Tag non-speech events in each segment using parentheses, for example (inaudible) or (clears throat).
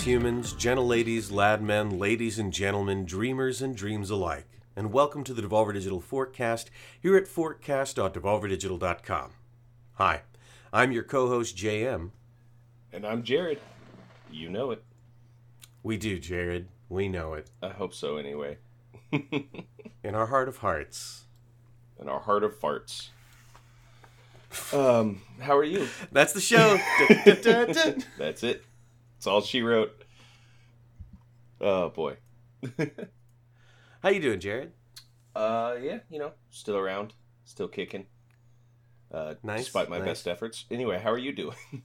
Humans, gentle ladies, lad men, ladies and gentlemen, dreamers and dreams alike, and welcome to the Devolver Digital Forecast here at forecast.devolverdigital.com. Hi, I'm your co host, JM. And I'm Jared. You know it. We do, Jared. We know it. I hope so, anyway. (laughs) In our heart of hearts. In our heart of farts. Um, how are you? (laughs) That's the show. (laughs) That's it. That's all she wrote. Oh boy. (laughs) How you doing, Jared? Uh, yeah, you know, still around, still kicking. Uh, Nice, despite my nice. best efforts. Anyway, how are you doing? (laughs)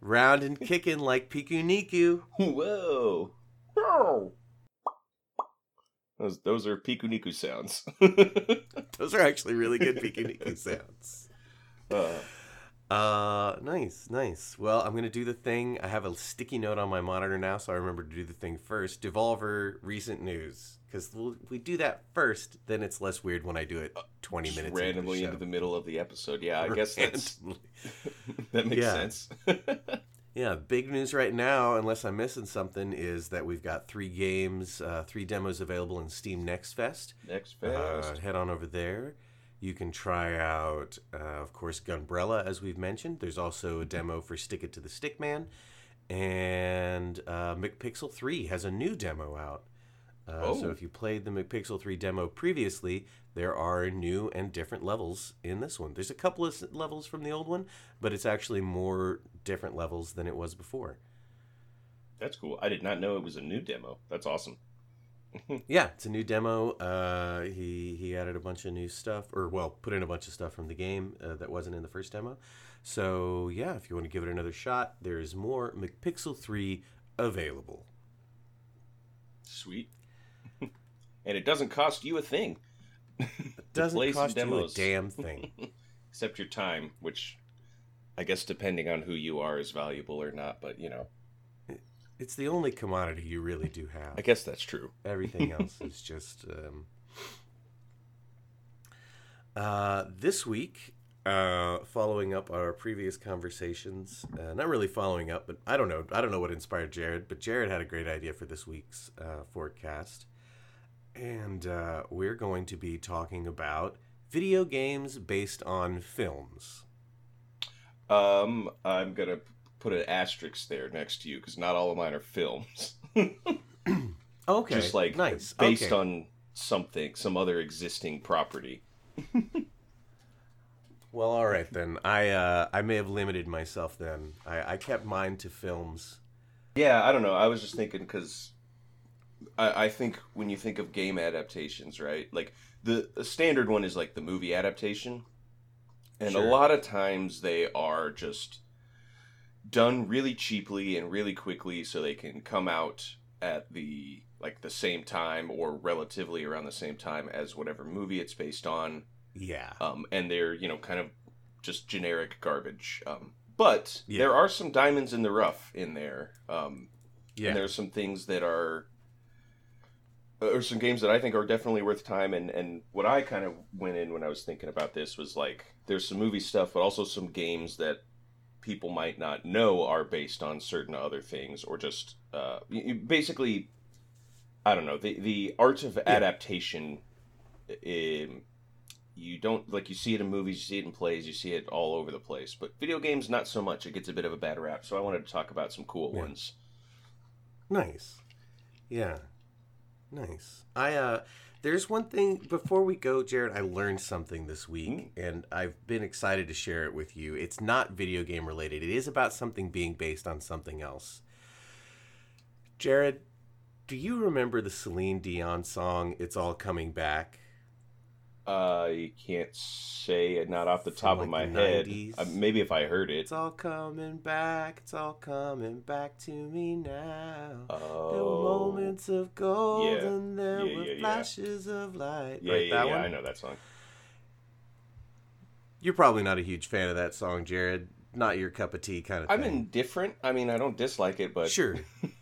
Round and kicking like Pikuniku. Whoa. Whoa. Those those are Pikuniku sounds. (laughs) Those are actually really good Pikuniku sounds. uh, Uh, nice, nice. Well, I'm gonna do the thing. I have a sticky note on my monitor now, so I remember to do the thing first. Devolver recent news, because we'll, we do that first. Then it's less weird when I do it 20 just minutes randomly into into the, the middle of the episode. Yeah, I (laughs) guess that's (laughs) that makes Yeah. sense. (laughs) yeah. Big news right now, unless I'm missing something, is that we've got three games, uh, three demos available in Steam Next Fest. Next Uh, head on over there. You can try out, uh, of course, Gunbrella, as we've mentioned. There's also a demo for Stick It to the Stickman. And uh, McPixel 3 has a new demo out. Uh, So Oh. if you played the McPixel 3 demo previously, there are new and different levels in this one. There's a couple of levels from the old one, but it's actually more different levels than it was before. That's cool. I did not know it was a new demo. That's awesome. Yeah, it's a new demo. Uh, he he added a bunch of new stuff, or well, put in a bunch of stuff from the game uh, that wasn't in the first demo. So yeah, if you want to give it another shot, there is more McPixel Three available. Sweet. (laughs) and it doesn't cost you a thing. It doesn't cost you a damn (laughs) thing. Except your time, which I guess depending on who you are is valuable or not, but you know. It's the only commodity you really do have. I guess that's true. Everything (laughs) else is just. Um... Uh, this week, uh, following up our previous conversations, uh, not really following up, but I don't know. I don't know what inspired Jared, but Jared had a great idea for this week's uh, forecast, and uh, we're going to be talking about video games based on films. Um, I'm gonna put an asterisk there next to you because not all of mine are films. (clears throat) Okay, Just like nice, based okay. on something, some other existing property. (laughs) Well, all right then. I uh, I may have limited myself then. I, I kept mine to films. Yeah, I don't know. I was just thinking because I, I think when you think of game adaptations, right? Like the, the standard one is like the movie adaptation, and Sure. a lot of times they are just done really cheaply and really quickly, so they can come out at the like the same time or relatively around the same time as whatever movie it's based on Yeah. um, and they're you know kind of just generic garbage. Um, but Yeah. there are some diamonds in the rough in there. Um, Yeah. and there's some things that are, or some games that I think are definitely worth time. And and what I kind of went in when I was thinking about this was like there's some movie stuff, but also some games that people might not know are based on certain other things or just uh, basically I don't know the the art of adaptation. Um, you don't like you see it in movies, you see it in plays, you see it all over the place. But video games, not so much. It gets a bit of a bad rap. So I wanted to talk about some cool Yeah. ones. Nice. Yeah. Nice. I uh there's one thing before we go, Jared, I learned something this week mm-hmm. and I've been excited to share it with you. It's not video game related. It is about something being based on something else. Jared, do you remember the Celine Dion song It's All Coming Back? Uh, you can't say it not off the From, top like, of my head. 90s? Uh, maybe if I heard it. It's all coming back. It's all coming back to me now. Oh, There were moments of gold Yeah. and there Yeah, were yeah, flashes of light. yeah, right, yeah, that yeah. one? I know that song. You're probably not a huge fan of that song, Jared. Not your cup of tea kind of I'm thing. indifferent. I mean, I don't dislike it, but Sure.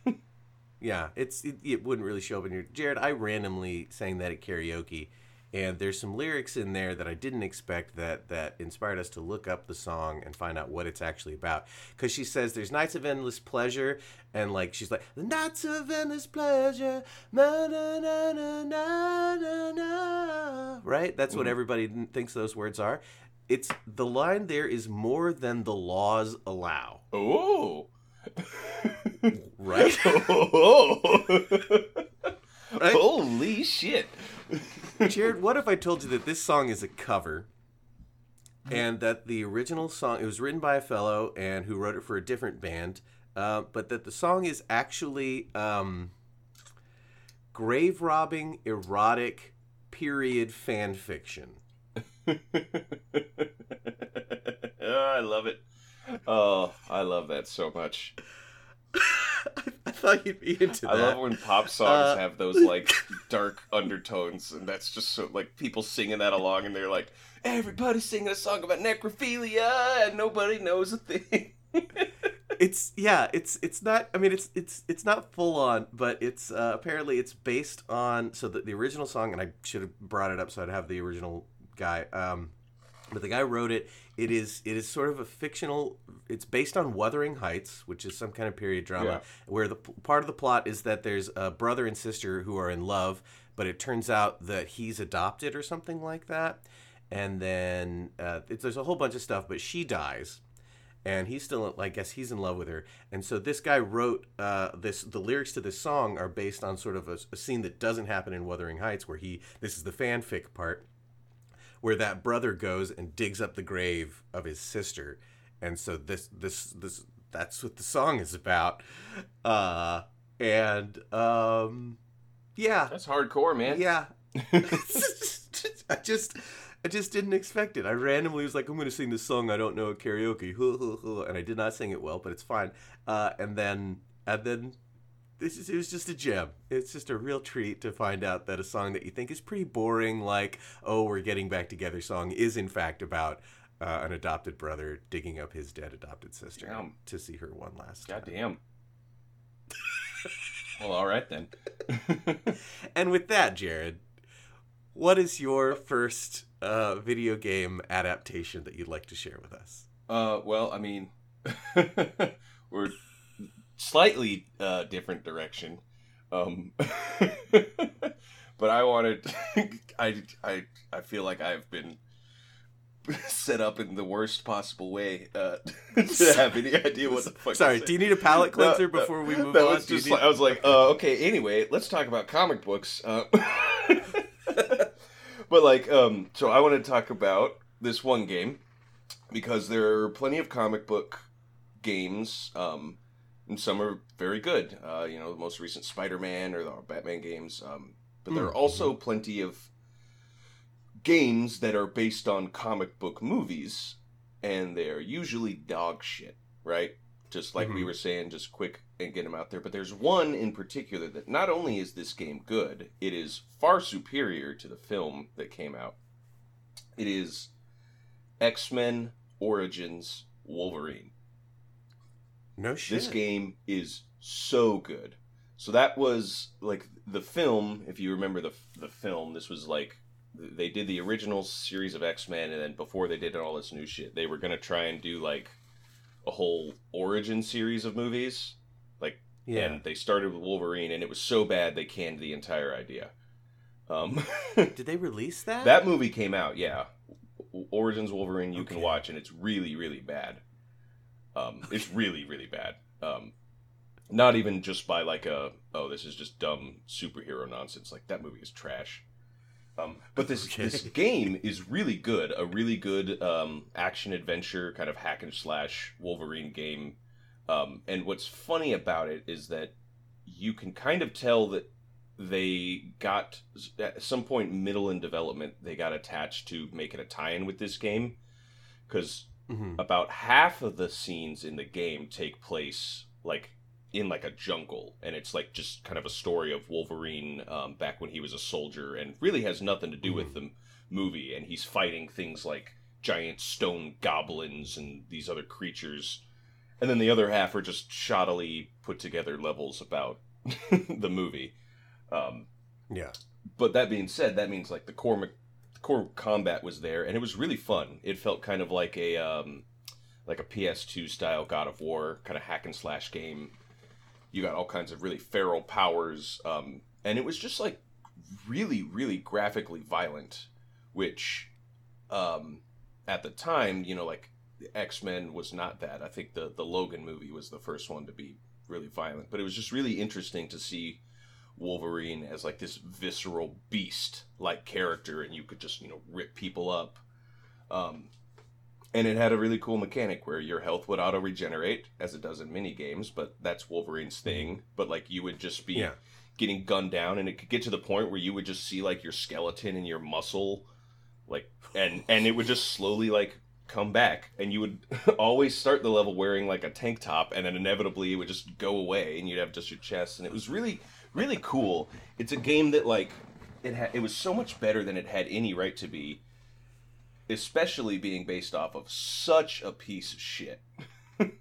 (laughs) yeah, it's it, it wouldn't really show up in your Jared. I randomly sang that at karaoke and there's some lyrics in there that I didn't expect that that inspired us to look up the song and find out what it's actually about. Because she says there's nights of endless pleasure, and like she's like the nights of endless pleasure, na na na na na na. Right? That's what mm-hmm. everybody thinks those words are. It's the line there is more than the laws allow. Oh. (laughs) Right? (laughs) oh. (laughs) Right? Holy shit. Jared, what if I told you that this song is a cover and that the original song, it was written by a fellow and who wrote it for a different band, uh, but that the song is actually um, grave robbing, erotic, period fan fiction? oh, (laughs) I love it. Oh, I love that so much. (laughs) I thought you'd be into that. I love when pop songs Uh, have those like (laughs) dark undertones, and that's just so like people singing that along, and they're like, everybody's singing a song about necrophilia, and nobody knows a thing. (laughs) it's yeah it's it's not i mean it's it's it's not full on but it's uh, apparently it's based on so the, the original song and i should have brought it up so i'd have the original guy um but the guy wrote it. It is it is sort of a fictional it's based on wuthering heights which is some kind of period drama Yeah. where the part of the plot is that there's a brother and sister who are in love but it turns out that he's adopted or something like that. And then uh, it's, there's a whole bunch of stuff but she dies. And he's still i guess he's in love with her. And so this guy wrote uh, this the lyrics to this song are based on sort of a, a scene that doesn't happen in wuthering heights where he this is the fanfic part where that brother goes and digs up the grave of his sister and so this this this that's what the song is about uh and um yeah That's hardcore, man. yeah. (laughs) (laughs) I just I just didn't expect it. I randomly was like, I'm gonna sing this song I don't know at karaoke. (laughs) And I did not sing it well, but it's fine. Uh, and then and then this is it was just a gem. It's just a real treat to find out that a song that you think is pretty boring, like, oh, we're getting back together song, is in fact about uh, an adopted brother digging up his dead adopted sister Damn. to see her one last time. God damn. well, all right then. (laughs) And with that, Jared, what is your first uh, video game adaptation that you'd like to share with us? Uh, well, I mean, (laughs) we're slightly uh, different direction. Um, (laughs) but I wanted, (laughs) I, I, I feel like I've been (laughs) set up in the worst possible way uh, to have any idea what the fuck. Sorry, do you need a palate cleanser no, before we move on? was just need- like, I was like, uh, okay. Anyway, let's talk about comic books. Uh, but like, um, so I want to talk about this one game because there are plenty of comic book games, um, and some are very good. Uh, you know, the most recent Spider-Man or the Batman games. Um, but there are Mm, also plenty of games that are based on comic book movies, and they're usually dog shit, right? Just like we Mhm. were saying, just quick and get them out there. But there's one in particular that not only is this game good, it is far superior to the film that came out. It is X Men Origins Wolverine. No shit. This game is so good. So that was like the film. If you remember the the film, this was like they did the original series of X Men, and then before they did all this new shit, they were gonna try and do like a whole origin series of movies. Like, yeah. and they started with Wolverine, and it was so bad they canned the entire idea. Um, (laughs) Did they release that? that movie came out, yeah. Origins Wolverine you can watch and it's really really bad. Um it's really really bad. Um not even just by like a oh this is just dumb superhero nonsense like that movie is trash. Um but this Okay. this game is really good, a really good um action adventure kind of hack and slash Wolverine game. Um and what's funny about it is that you can kind of tell that they got at some point middle in development they got attached to making a tie-in with this game because Mhm. about half of the scenes in the game take place like in like a jungle and it's like just kind of a story of wolverine um, back when he was a soldier and really has nothing to do with the movie and he's fighting things like giant stone goblins and these other creatures and then the other half are just shoddily put together levels about (laughs) the movie um, Yeah. but that being said, that means like the core core combat was there, and it was really fun. It felt kind of like a um, like a PS2 style God of War kind of hack and slash game. You got all kinds of really feral powers, um, and it was just like really, really graphically violent, which um, at the time, you know, like X Men was not that. I think the the Logan movie was the first one to be really violent, but it was just really interesting to see Wolverine as like this visceral beast like character, and you could just you know rip people up. Um, and it had a really cool mechanic where your health would auto regenerate as it does in mini games, but that's Wolverine's thing. But like you would just be Yeah. getting gunned down, and it could get to the point where you would just see like your skeleton and your muscle, like and and it would just slowly like come back, and you would (laughs) always start the level wearing like a tank top, and then inevitably it would just go away, and you'd have just your chest, and it was really really cool. It's a game that like it had it was so much better than it had any right to be, especially being based off of such a piece of shit. Mm,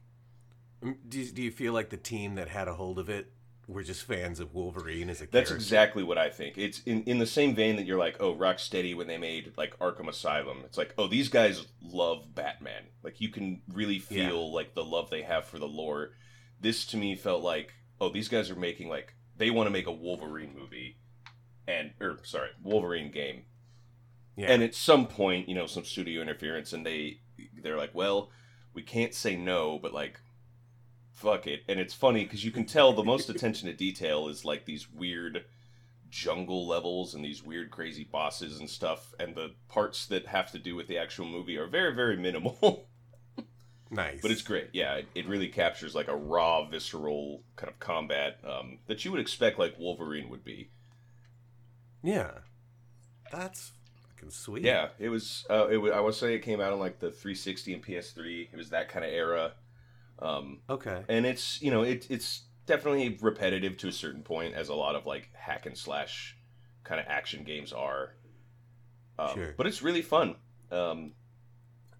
(laughs) Do you, do you feel like the team that had a hold of it were just fans of Wolverine as a That's character? exactly what I think. It's in, in the same vein that you're like, oh, Rocksteady when they made like Arkham Asylum. It's like, oh, these guys love Batman. Like you can really Yeah. feel like the love they have for the lore. This to me felt like, oh, these guys are making like they want to make a Wolverine movie, and or sorry, Wolverine game. Yeah. And at some point, you know, some studio interference, and they they're like, well, we can't say no, but like fuck it. And it's funny because you can tell the most (laughs) attention to detail is like these weird jungle levels and these weird crazy bosses and stuff and the parts that have to do with the actual movie are very very minimal (laughs) nice. but it's great yeah it, it really captures like a raw visceral kind of combat um, that you would expect like wolverine would be Yeah. That's fucking sweet. yeah it was uh, it i would say it came out on like the 360 and ps3 it was that kind of era um, Okay. and it's you know it, it's definitely repetitive to a certain point as a lot of like hack and slash kind of action games are um, Sure. but it's really fun um,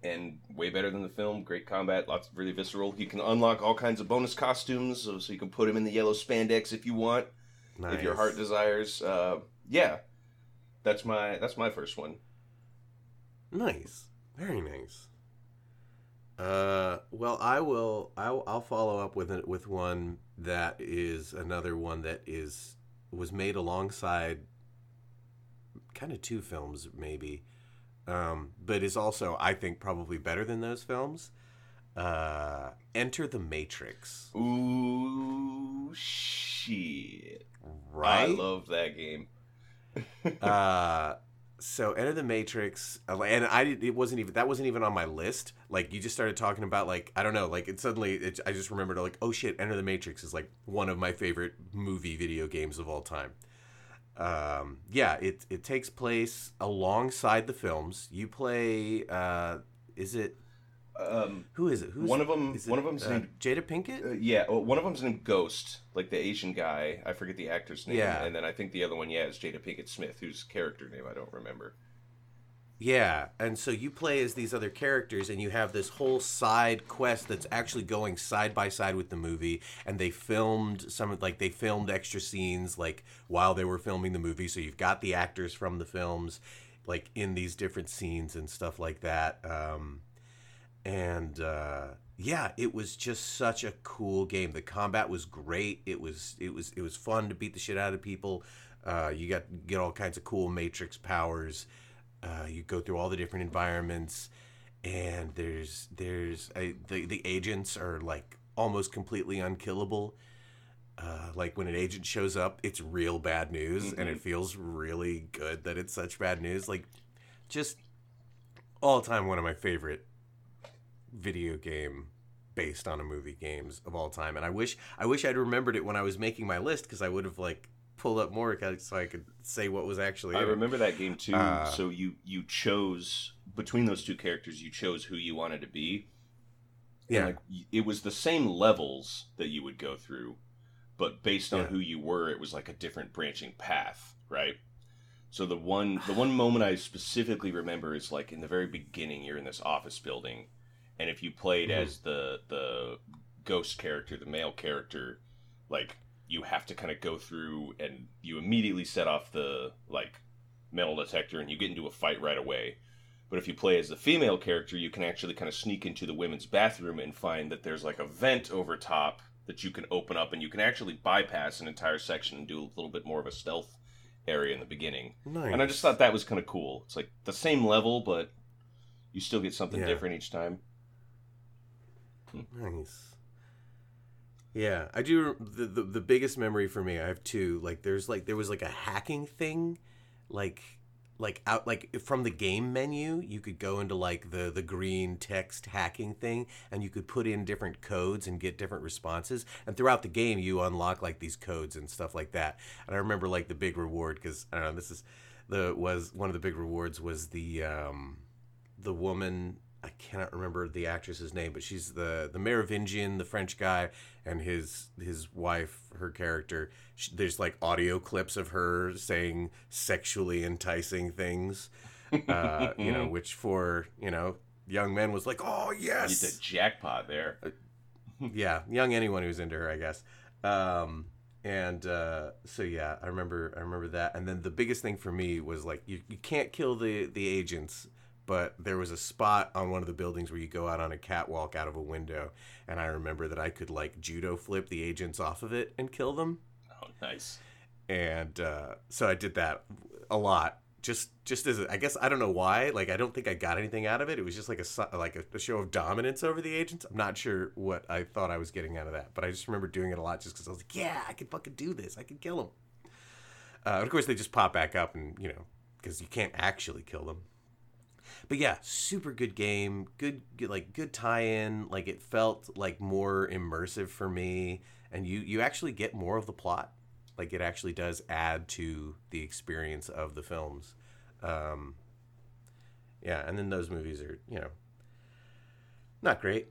and way better than the film great combat lots of really visceral you can unlock all kinds of bonus costumes so, so you can put him in the yellow spandex if you want Nice. if your heart desires uh, yeah that's my that's my first one Nice. Very nice. Uh, well, I will. I'll, I'll follow up with it with one that is another one that is was made alongside kind of two films, maybe, um, but is also I think probably better than those films. Uh, Enter the Matrix. ooh shit Right. i love that game (laughs) uh so enter the matrix uh, and i it wasn't even that wasn't even on my list like you just started talking about like i don't know like it suddenly it, i just remembered like oh shit enter the matrix is like one of my favorite movie video games of all time um yeah it it takes place alongside the films you play uh is it um who is it who's one of them it, one of them's uh, named jada pinkett Uh, yeah, well, one of them's named Ghost, like the Asian guy. I forget the actor's name. Yeah. And then I think the other one, yeah, is Jada Pinkett Smith, whose character name I don't remember. Yeah, and so you play as these other characters, and you have this whole side quest that's actually going side by side with the movie. And they filmed some like they filmed extra scenes like while they were filming the movie. So you've got the actors from the films, like in these different scenes and stuff like that. Um, and uh, yeah, it was just such a cool game. The combat was great. It was it was it was fun to beat the shit out of people. Uh, you got get all kinds of cool matrix powers. Uh, you go through all the different environments, and there's there's a, the the agents are like almost completely unkillable. Uh, like when an agent shows up, it's real bad news, and it feels really good that it's such bad news. Like, just all time one of my favorite video game based on a movie games of all time. And I wish I wish I'd remembered it when I was making my list because I would have like pulled up more so I could say what was actually. I in it. remember that game too. Uh, so you you chose between those two characters, you chose who you wanted to be. And, Yeah. like it was the same levels that you would go through, but based on Yeah. who you were, it was like a different branching path, right? So the one the one (sighs) moment I specifically remember is like in the very beginning, you're in this office building, and if you played Mhm. as the the ghost character, the male character, like you have to kind of go through and you immediately set off the like metal detector and you get into a fight right away. But if you play as the female character, you can actually kind of sneak into the women's bathroom and find that there's like a vent over top that you can open up and you can actually bypass an entire section and do a little bit more of a stealth area in the beginning. Nice. And I just thought that was kind of cool. It's like the same level, but you still get something Yeah. different each time. Hmm. Nice. Yeah, I do. The, the the biggest memory for me, I have two. Like, there's like there was like a hacking thing, like like out like from the game menu, you could go into like the the green text hacking thing, and you could put in different codes and get different responses. And throughout the game, you unlock like these codes and stuff like that. And I remember like the big reward because I don't know. This is the was one of the big rewards was the um the woman I cannot remember the actress's name, but she's the the Merovingian, the French guy, and his his wife, her character. She, there's like audio clips of her saying sexually enticing things, uh, you know, (laughs) which for you know young men was like, oh yes, hit the jackpot there. yeah, young anyone who's into her, I guess. Um, and uh, so yeah, I remember I remember that. And then the biggest thing for me was like you, you can't kill the the agents, but there was a spot on one of the buildings where you go out on a catwalk out of a window, and I remember that I could like judo flip the agents off of it and kill them. Oh, nice. And uh, so I did that a lot. Just, just as a, I guess I don't know why. Like I don't think I got anything out of it. It was just like a like a, a show of dominance over the agents. I'm not sure what I thought I was getting out of that, but I just remember doing it a lot just because I was like, yeah, I can fucking do this. I can kill them. Uh, of course, they just pop back up, and you know, because you can't actually kill them. But yeah, super good game. Good, good like good tie-in. Like it felt like more immersive for me, and you you actually get more of the plot. Like it actually does add to the experience of the films. Um, yeah, and then those movies are you know not great.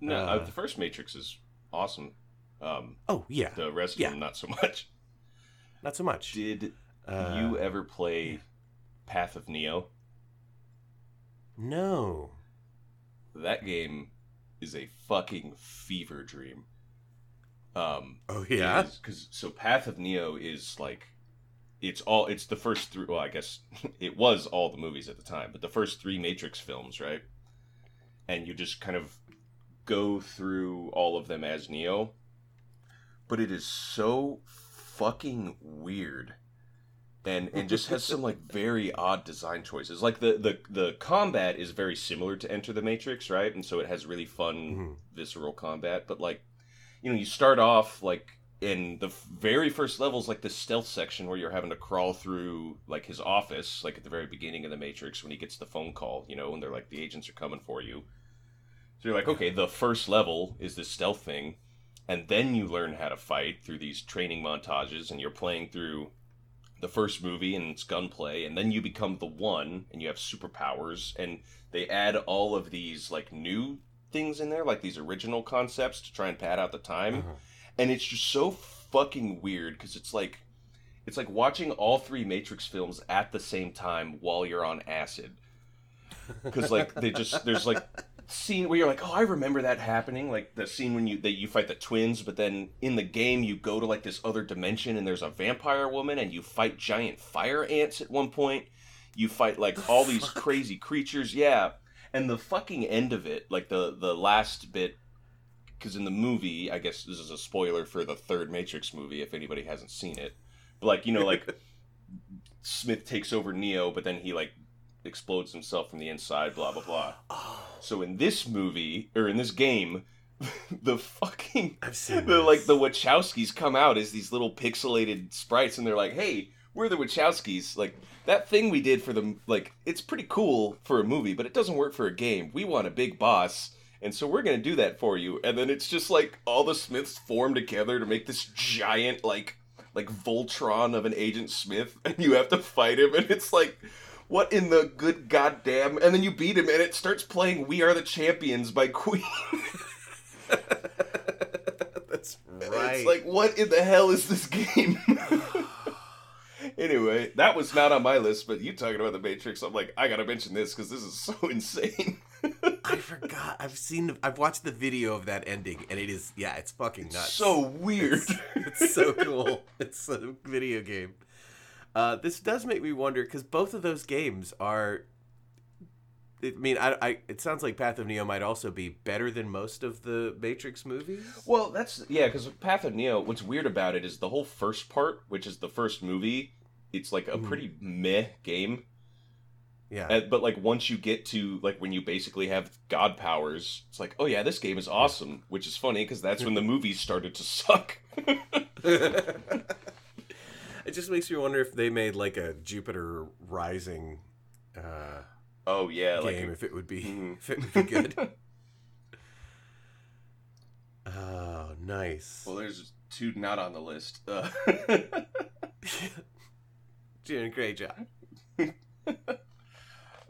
No, uh, Uh, the first Matrix is awesome. Um, Oh yeah, the rest of Yeah. them not so much. not so much. Did Uh, you ever play Path of Neo? No. That game is a fucking fever dream. Um, Oh yeah. because so Path of Neo is like it's all it's the first three. Well, I guess (laughs) it was all the movies at the time, but the first three Matrix films, right? And you just kind of go through all of them as Neo, but it is so fucking weird. And, and just has some like very odd design choices. Like the, the the combat is very similar to Enter the Matrix, right? And so it has really fun Mhm. visceral combat. But like, you know, you start off like in the very first levels, like the stealth section where you're having to crawl through like his office, like at the very beginning of the Matrix when he gets the phone call, you know, and they're like the agents are coming for you. So you're like, okay, the first level is this stealth thing, and then you learn how to fight through these training montages, and you're playing through the first movie and it's gunplay, and then you become the one and you have superpowers, and they add all of these like new things in there, like these original concepts to try and pad out the time, Uh-huh. and it's just so fucking weird because it's like it's like watching all three Matrix films at the same time while you're on acid. Because like they just there's like scene where you're like, oh, I remember that happening. Like the scene when you that you fight the twins, but then in the game you go to like this other dimension and there's a vampire woman and you fight giant fire ants at one point. You fight like all these crazy creatures, yeah. And the fucking end of it, like the the last bit, because in the movie, I guess this is a spoiler for the third Matrix movie if anybody hasn't seen it. But like you know, like (laughs) Smith takes over Neo, but then he like explodes himself from the inside. Blah blah blah. Oh, So in this movie or in this game, (laughs) the fucking I've seen the like the Wachowskis come out as these little pixelated sprites, and they're like, "Hey, we're the Wachowskis. Like that thing we did for them. Like it's pretty cool for a movie, but it doesn't work for a game. We want a big boss." And so we're gonna do that for you, and then it's just like all the Smiths form together to make this giant like like Voltron of an Agent Smith, (laughs) and you have to fight him, and it's like, what in the good goddamn? And then you beat him, and it starts playing "We Are the Champions" by (laughs) Queen. That's right. It's like, what in the hell is this game? (sighs) anyway, that was not on my list, but you talking about the Matrix, I'm like, I gotta mention this because this is so (laughs) insane. I forgot. I've seen. I've watched the video of that ending, and it is. Yeah, it's fucking nuts. so weird. it's so cool. It's a video game. Uh, this does make me wonder because both of those games are. I mean, I, I. It sounds like Path of Neo might also be better than most of the Matrix movies. Well, that's yeah, because Path of Neo. What's weird about it is the whole first part, which is the first movie. It's like a Mhm. pretty meh game, Yeah. Uh, but like once you get to like when you basically have god powers, it's like oh yeah, this game is awesome. Which is funny because that's when the (laughs) movies started to suck. (laughs) it just makes me wonder if they made like a Jupiter Rising uh, oh yeah, game, like if it would be Mhm. if it would be good. (laughs) oh, nice. well, there's two not on the list. (laughs) Uh, Doing a great job. (laughs)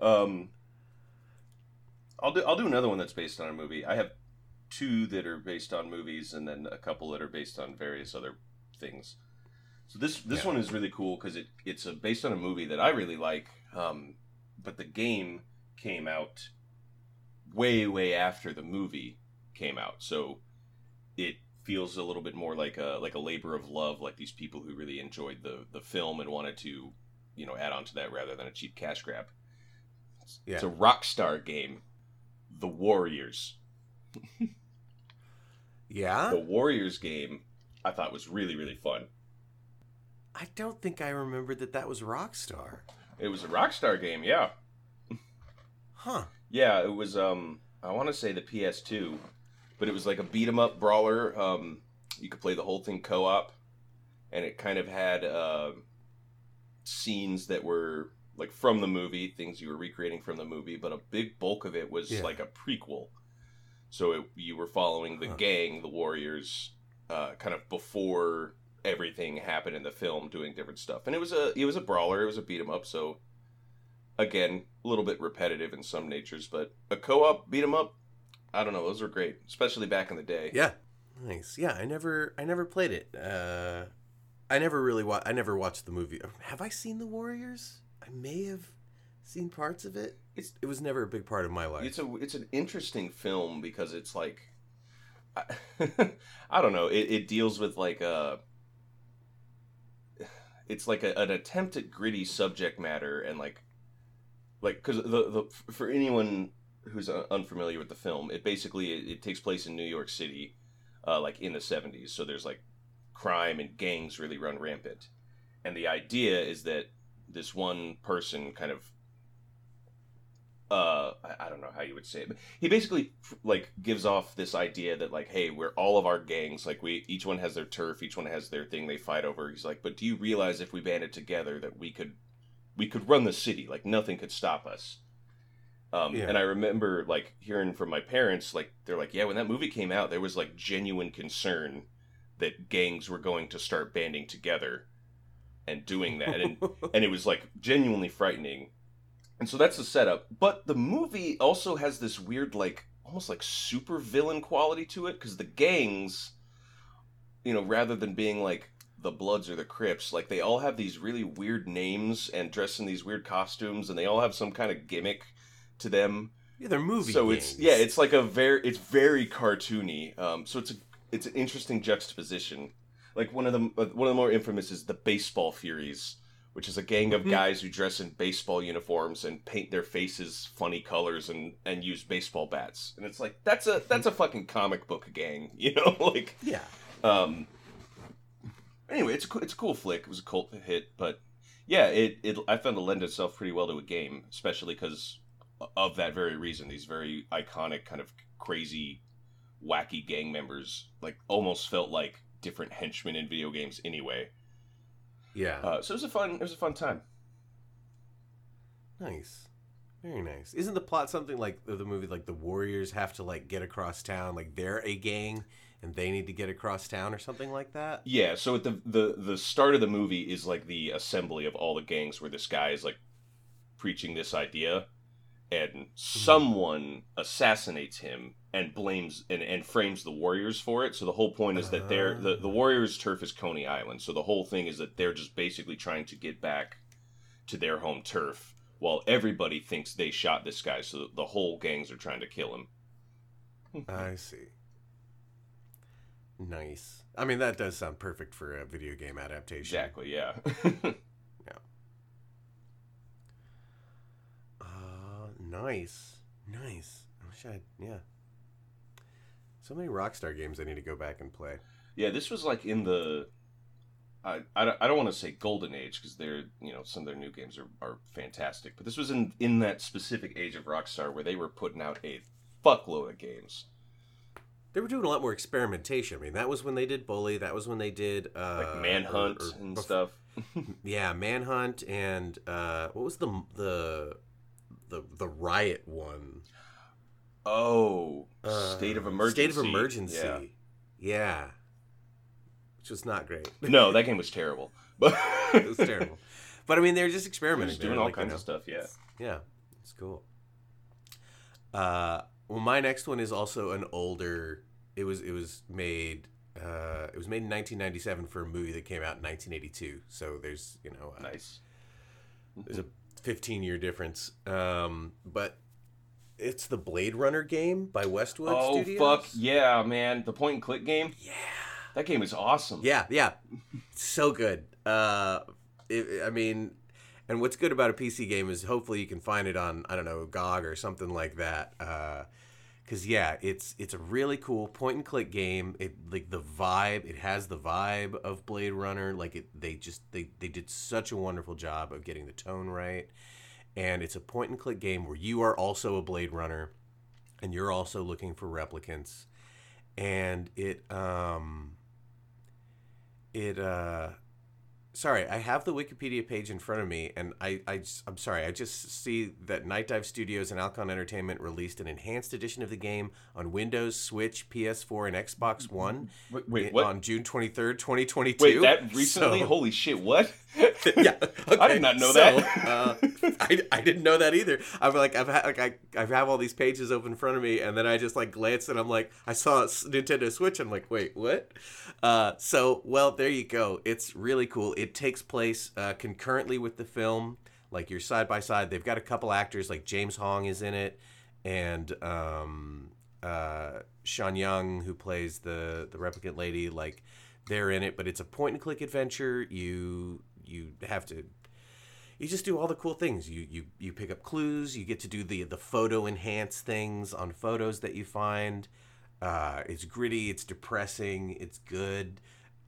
Um, I'll do I'll do another one that's based on a movie. I have two that are based on movies, and then a couple that are based on various other things. So this this Yeah. one is really cool because it it's a, based on a movie that I really like. Um, but the game came out way way after the movie came out, so it feels a little bit more like a like a labor of love, like these people who really enjoyed the the film and wanted to you know add on to that rather than a cheap cash grab. Yeah. It's a Rockstar game, The Warriors. (laughs) Yeah? The Warriors game, I thought was really really fun. I don't think I remembered that that was Rockstar. It was a Rockstar game, yeah, Huh. yeah. It was um, I want to say the PS2, but it was like a beat 'em up brawler. Um, you could play the whole thing co-op, and it kind of had uh, scenes that were like from the movie, things you were recreating from the movie, but a big bulk of it was Yeah. like a prequel. So it, you were following the Huh. gang, the Warriors, uh, kind of before everything happened in the film, doing different stuff. And it was a it was a brawler, it was a beat 'em up. So again, a little bit repetitive in some natures, but a co-op beat 'em up. I don't know, those were great, especially back in the day. Yeah. Nice. Yeah, I never I never played it. Uh I never really wa- I never watched the movie. Have I seen The Warriors? I may have seen parts of it. It's it was never a big part of my life. It's a it's an interesting film because it's like I, (laughs) I don't know it, it deals with like a it's like a, an attempt at gritty subject matter and like like because the, the for anyone who's uh, unfamiliar with the film it basically it, it takes place in New York City uh, like in the 70s so there's like crime and gangs really run rampant. And the idea is that this one person kind of uh I, I don't know how you would say it but he basically like gives off this idea that like hey we're all of our gangs like we each one has their turf each one has their thing they fight over he's like but do you realize if we banded together that we could we could run the city like nothing could stop us um Yeah. and i remember like hearing from my parents like they're like yeah when that movie came out there was like genuine concern that gangs were going to start banding together and doing that and (laughs) and it was like genuinely frightening. And so that's the setup. But the movie also has this weird, like almost like super villain quality to it because the gangs, you know, rather than being like the Bloods or the Crips, like they all have these really weird names and dress in these weird costumes, and they all have some kind of gimmick to them. yeah, they're movie so it's yeah, it's like a very it's very cartoony. Um, so it's a it's an interesting juxtaposition. Like one of the uh, one of the more infamous is the Baseball Furies, which is a gang of Mhm. guys who dress in baseball uniforms and paint their faces funny colors and and use baseball bats. And it's like that's a that's a fucking comic book gang, (laughs) you know? like yeah. um anyway, it's a, cool- it's a cool flick. It was a cult hit, but yeah, it, it I found it lend itself pretty well to a game, especially because of that very reason. These very iconic, kind of crazy, wacky gang members, like almost felt like different henchmen in video games. Anyway, Yeah. uh, so it was a fun it was a fun time. nice. Very nice. Isn't the plot something like the the movie like the Warriors have to like get across town like they're a gang and they need to get across town or something like that? Yeah, so at the the the start of the movie is like the assembly of all the gangs where this guy is like preaching this idea and mm-hmm. someone assassinates him and blames and, and frames the warriors for it. So the whole point is that they're the, the ah. warriors turf is Coney Island. So the whole thing is that they're just basically trying to get back to their home turf while everybody thinks they shot this guy. So the whole gangs are trying to kill him. I mm-hmm. see. Nice. I mean, that does sound perfect for a video game adaptation. Exactly, yeah. Yeah. (laughs) Nice, nice. I wish I had, yeah. So many Rockstar games I need to go back and play. Yeah, this was like in the. I, I, don't- I don't want to say golden age because they're you know some of their new games are, are fantastic, but this was in in that specific age of Rockstar where they were putting out a fuckload of games They were doing a lot more experimentation. I mean, that was when they did Bully. That was when they did uh, like Manhunt or- or and stuff. (laughs) Yeah, Manhunt and uh, what was the the the the Riot one? Oh, Uh, state of emergency. State of emergency. Yeah. Yeah. Which was not great. (laughs) No, that game was terrible. (laughs) But it was terrible. But I mean, they're just experimenting. just doing They're all like, you kinds know, of stuff. Yeah. Yeah, it's cool. Uh, well, my next one is also an older. It was it was made. Uh, it was made in 1997 for a movie that came out in 1982. So there's you know uh, Nice. there's a 15 year difference. Um, but it's the Blade Runner game by Westwood Oh Studios. fuck yeah, man! The point and click game. Yeah. That game is awesome. Yeah, yeah, so good. Uh, it, I mean, and what's good about a PC game is hopefully you can find it on I don't know GOG or something like that. Because yeah, it's it's a really cool point and click game. It like the vibe. It has the vibe of Blade Runner. Like it, they just they they did such a wonderful job of getting the tone right. And it's a point and click game where you are also a Blade Runner, and you're also looking for replicants. And it um it uh sorry i have the wikipedia page in front of me and i, I i'm sorry i just see that night dive studios and alcon entertainment released an enhanced edition of the game on windows switch ps4 and xbox one Wait, wait what? on june 23rd 2022 Wait, that recently? So- Holy shit! What? (laughs) yeah, (laughs) I did not know so, that. (laughs) uh, I, I didn't know that either. I'm like I've had like I I have all these pages open in front of me, and then I just like glance and I'm like I saw Nintendo Switch. I'm like wait what? Uh, so well there you go. It's really cool. It takes place uh, concurrently with the film. Like you're side by side. They've got a couple actors like James Hong is in it, and um, uh, Sean Young who plays the the replicant lady. Like they're in it, but it's a point and click adventure. You you have to you just do all the cool things. You you you pick up clues. You get to do the the photo enhance things on photos that you find. Uh, it's gritty. It's depressing. It's good.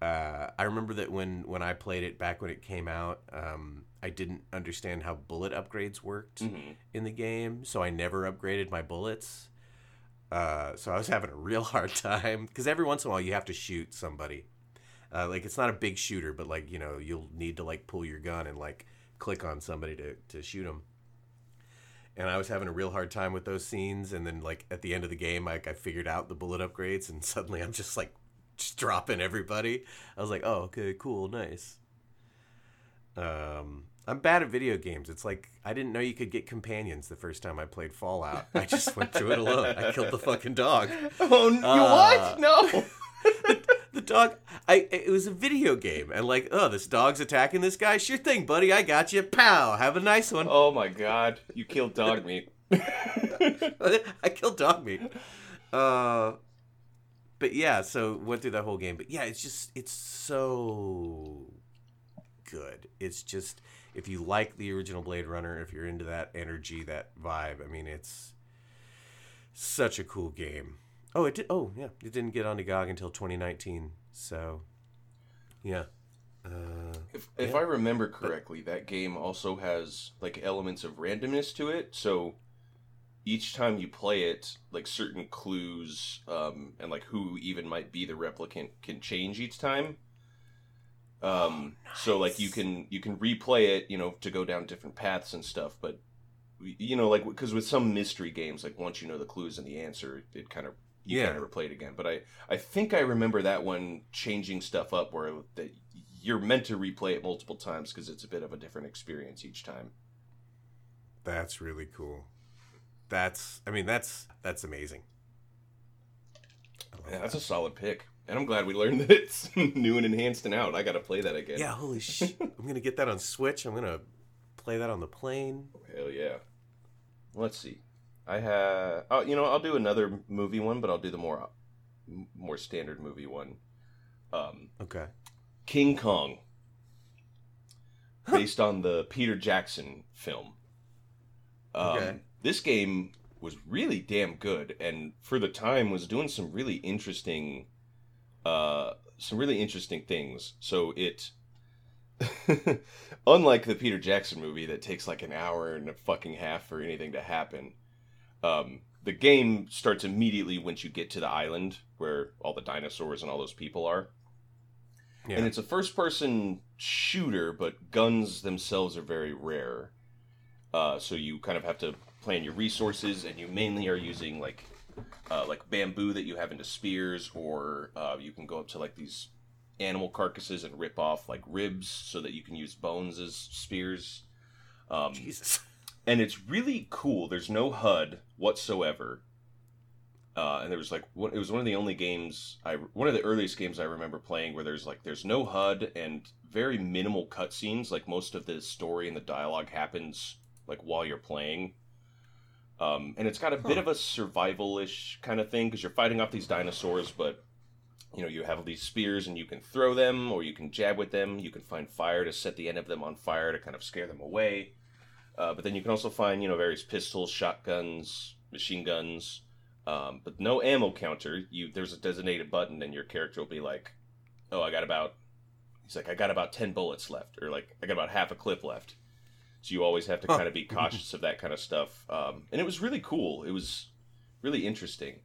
Uh, I remember that when when I played it back when it came out, um, I didn't understand how bullet upgrades worked Mhm. in the game, so I never upgraded my bullets. Uh, so I was having a real (laughs) hard time because every once in a while you have to shoot somebody. Uh, like it's not a big shooter, but like you know you'll need to like pull your gun and like click on somebody to to shoot them. And I was having a real hard time with those scenes. And then like at the end of the game, like I figured out the bullet upgrades, and (laughs) suddenly I'm just like just dropping everybody. I was like, oh okay, cool, nice. Um, I'm bad at video games. It's like I didn't know you could get companions the first time I played Fallout. I just went through it alone. I killed the fucking dog. (laughs) Oh, you Uh, what? No. (laughs) dog i it was a video game and like oh this dog's attacking this guy? Sure thing buddy i got you. Pow have a nice one. Oh my god, you killed Dogmeat. (laughs) i killed Dogmeat. Uh but yeah so went through that whole game. But yeah it's just it's so good. It's just if you like the original blade runner if you're into that energy that vibe i mean it's such a cool game oh it did oh yeah it didn't get onto gog until 2019 so yeah uh If, if Yeah. I remember correctly, that game also has like elements of randomness to it. So each time you play it, like certain clues um, and like who even might be the replicant can change each time. Um, So like you can you can replay it, you know, to go down different paths and stuff. But you know, like because with some mystery games, like once you know the clues and the answer, it kind of you Yeah. can't ever play it again. But I I think I remember that one changing stuff up where that you're meant to replay it multiple times because it's a bit of a different experience each time. That's really cool. That's I mean that's that's amazing. Yeah, that's that. a solid pick, and I'm glad we learned (laughs) that it's new and enhanced and out. I got to play that again. yeah, holy shit. (laughs) I'm going to get that on Switch. I'm going to play that on the plane. Oh, hell yeah. Let's see. I have. Oh, you know, I'll do another movie one, but I'll do the more more standard movie one. Um, Okay. King Kong, based on the Peter Jackson film. Um, Okay. this game was really damn good, and for the time was doing some really interesting, uh, some really interesting things. So it, (laughs) unlike the Peter Jackson movie that takes like an hour and a fucking half for anything to happen, um, the game starts immediately once you get to the island where all the dinosaurs and all those people are. Yeah. And it's a first person shooter, but guns themselves are very rare. Uh, so you kind of have to plan your resources, and you mainly are using like uh, like bamboo that you have into spears, or uh, you can go up to like these animal carcasses and rip off like ribs so that you can use bones as spears. Um, Jesus. And it's really cool. There's no HUD whatsoever. Uh, and there was like one, it was one of the only games I one of the earliest games I remember playing where there's like there's no HUD and very minimal cutscenes. Like most of the story and the dialogue happens like while you're playing. Um, and it's got a bit of a survival-ish kind of thing because you're fighting off these dinosaurs, but you know you have these spears and you can throw them or you can jab with them. You can find fire to set the end of them on fire to kind of scare them away. Uh, but then you can also find, you know, various pistols, shotguns, machine guns, um, but no ammo counter. You there's a designated button, and your character will be like, "Oh, I got about," he's like, "I got about ten bullets left," or like, "I got about half a clip left." So you always have to kind of be (laughs) cautious of that kind of stuff. Um, and it was really cool. It was really interesting.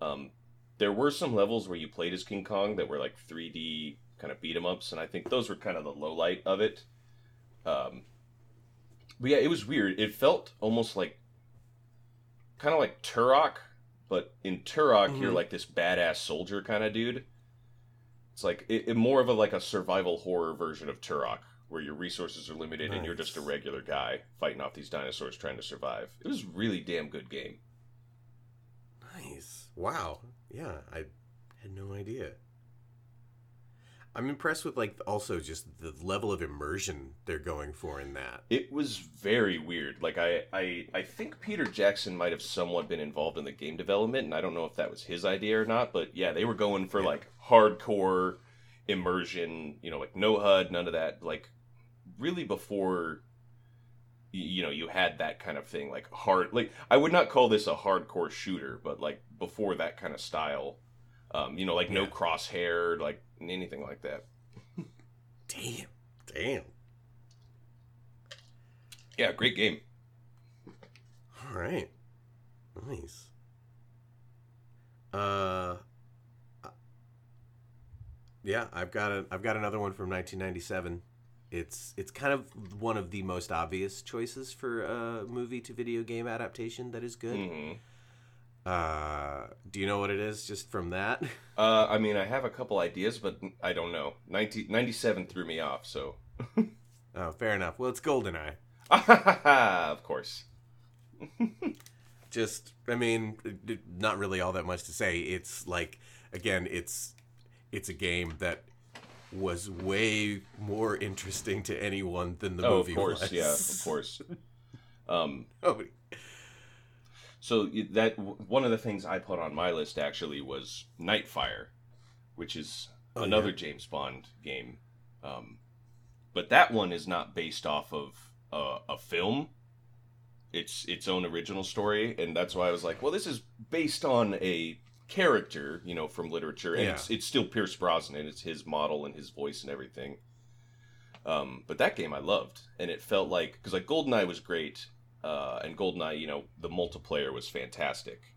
Um, there were some levels where you played as King Kong that were like 3D kind of beat 'em ups, and I think those were kind of the low light of it. Um, but yeah, it was weird. It felt almost like kind of like Turok, but in Turok you're Mhm. like this badass soldier kind of dude. It's like it, it more of a like a survival horror version of Turok, where your resources are limited and you're just a regular guy fighting off these dinosaurs trying to survive. It was a really damn good game. Nice. Wow. Yeah, I had no idea. I'm impressed with like also just the level of immersion they're going for in that. It was very weird. Like I, I, I think Peter Jackson might have somewhat been involved in the game development, and I don't know if that was his idea or not. But yeah, they were going for Yeah. like hardcore immersion. You know, like no HUD, none of that. Like really before, you know, you had that kind of thing. Like hard. Like I would not call this a hardcore shooter, but like before that kind of style. Um, you know, like no crosshair, like anything like that. Damn. Damn. Yeah, great game. All right. Nice. Uh Yeah, I've got a I've got another one from 1997. It's it's kind of one of the most obvious choices for a movie to video game adaptation that is good. hmm Uh do you know what it is just from that? (laughs) Uh, I mean, I have a couple ideas, but I don't know. 90, 97 threw me off, so. (laughs) Oh, fair enough. Well, it's GoldenEye. (laughs) of course. just i mean not really all that much to say it's like again it's it's a game that was way more interesting to anyone than the oh, of movie course, was. yeah, of course. Um, oh, so that one of the things I put on my list actually was Nightfire, which is Oh, another yeah. James Bond game. Um, but that one is not based off of uh, a film. It's its own original story, and that's why I was like, well, this is based on a character, you know, from literature, and Yeah. it's it's still Pierce Brosnan. It's his model and his voice and everything. Um, but that game I loved, and it felt like because like Goldeneye was great, uh, and Goldeneye, you know, the multiplayer was fantastic.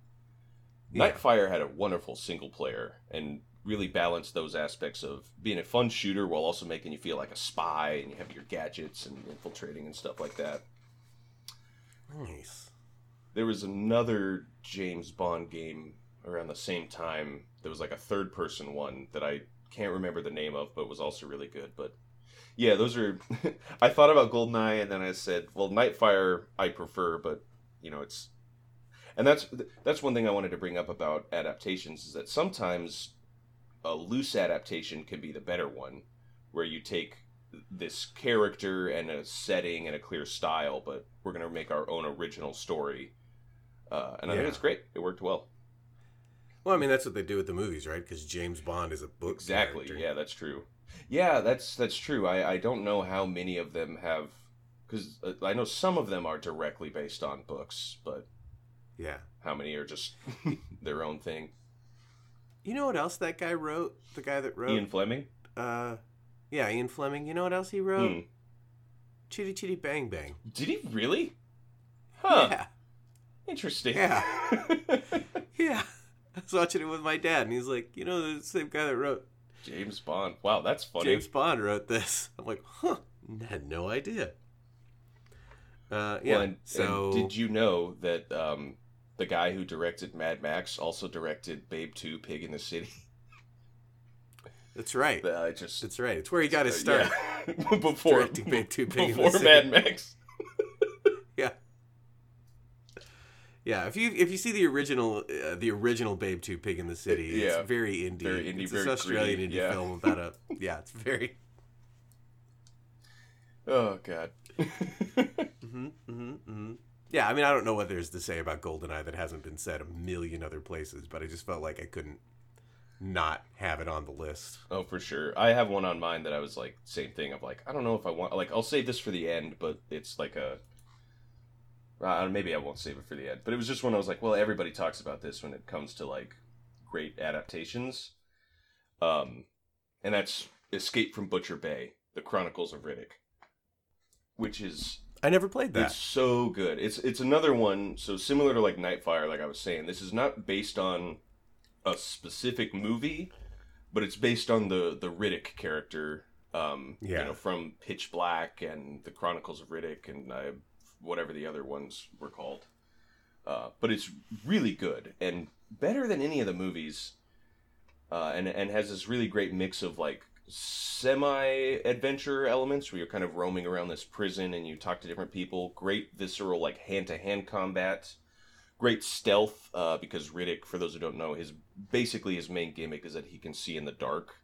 Yeah. Nightfire had a wonderful single player and really balanced those aspects of being a fun shooter while also making you feel like a spy and you have your gadgets and infiltrating and stuff like that. nice There was another James Bond game around the same time. There was like a third person one that I can't remember the name of, but was also really good. But yeah, those are. (laughs) I thought about Goldeneye, and then I said, well, Nightfire I prefer, but you know, it's. And that's that's one thing I wanted to bring up about adaptations is that sometimes a loose adaptation can be the better one, where you take this character and a setting and a clear style, but we're going to make our own original story. Uh, and I think it's great. It worked well. well i mean that's what they do with the movies right because james bond is a book Exactly. character. Yeah, that's true. Yeah, that's that's true. I I don't know how many of them have because uh, I know some of them are directly based on books, but Yeah. how many are just (laughs) their own thing? You know what else that guy wrote? The guy that wrote Ian Fleming. uh yeah, Ian Fleming. You know what else he wrote? Hmm. Chitty Chitty Bang Bang. Did he really? Huh. Yeah. Interesting. Yeah. (laughs) Yeah. I was watching it with my dad and he's like, you know the same guy that wrote James Bond. Wow, that's funny. James Bond wrote this. (laughs) I'm like, huh, had no idea. Uh, yeah. Well, and, so and did you know that um, the guy who directed Mad Max also directed Babe 2 Pig in the City? (laughs) that's right. I just That's right. It's where he got his start. Yeah. (laughs) before Directing Babe 2 Pig in the before City. Mad Max. Yeah. Yeah. If you if you see the original uh, the original Babe Two Pig in the City, Yeah. it's very indie. Very indie, It's very this Australian indie yeah. film about a (laughs) yeah. It's very. Oh God. (laughs) mm-hmm, hmm hmm Yeah, I mean, I don't know what there's to say about Goldeneye that hasn't been said a million other places, but I just felt like I couldn't not have it on the list. oh, for sure. I have one on mine that I was like, same thing. of like, I don't know if I want. Like, I'll save this for the end, but it's like a. Uh, maybe I won't save it for the end, but it was just when I was like, well, everybody talks about this when it comes to like great adaptations, um, and that's Escape from Butcher Bay: The Chronicles of Riddick, which is I never played that. It's so good. It's it's another one. So similar to like Nightfire, like I was saying, this is not based on a specific movie, but it's based on the the Riddick character. Um, Yeah. you know, from Pitch Black and the Chronicles of Riddick and uh, whatever the other ones were called. Uh, but it's really good and better than any of the movies. Uh, and and has this really great mix of like semi adventure elements where you're kind of roaming around this prison and you talk to different people. Great visceral like hand to hand combat. Great stealth uh, because Riddick, for those who don't know, his basically his main gimmick is that he can see in the dark.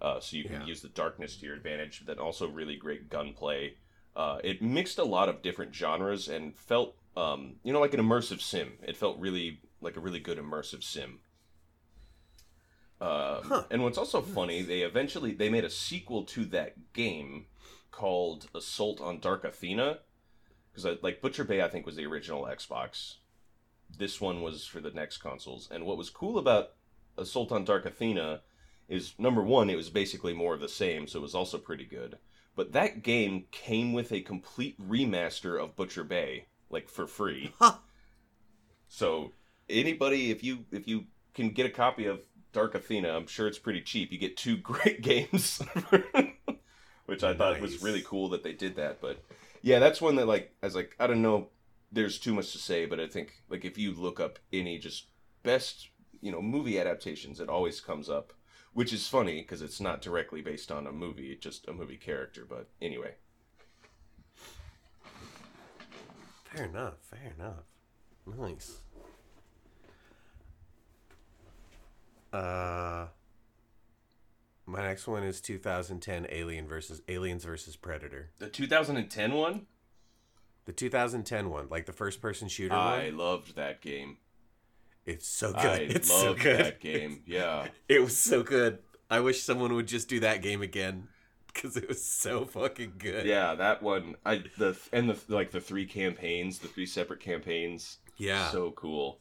Uh, so you can Yeah. use the darkness to your advantage. But then also really great gunplay. Uh, it mixed a lot of different genres and felt, um, you know, like an immersive sim. It felt really like a really good immersive sim. Uh, Huh. And what's also funny, they eventually they made a sequel to that game called Assault on Dark Athena, because like Butcher Bay, I think was the original Xbox. This one was for the next consoles. And what was cool about Assault on Dark Athena is number one, it was basically more of the same, so it was also pretty good. But that game came with a complete remaster of Butcher Bay, like for free. (laughs) Huh. So anybody, if you if you can get a copy of Dark Athena, I'm sure it's pretty cheap. You get two (laughs) great games, (laughs) which I thought was really cool that they did that. But yeah, that's one that like I was like I don't know. There's too much to say, but I think like if you look up any just best you know movie adaptations, it always comes up. Which is funny because it's not directly based on a movie, it's just a movie character. But anyway, Fair enough. Fair enough. Nice. Uh, my next one is 2010 Alien versus Aliens versus Predator. the 2010 one, The 2010 one, like the first person shooter I one. loved that game. It's so good. I it's loved so good. that game. (laughs) Yeah. It was so good. I wish someone would just do that game again because it was so fucking good. Yeah, that one. I the and the like the three campaigns, the three separate campaigns. Yeah. So cool.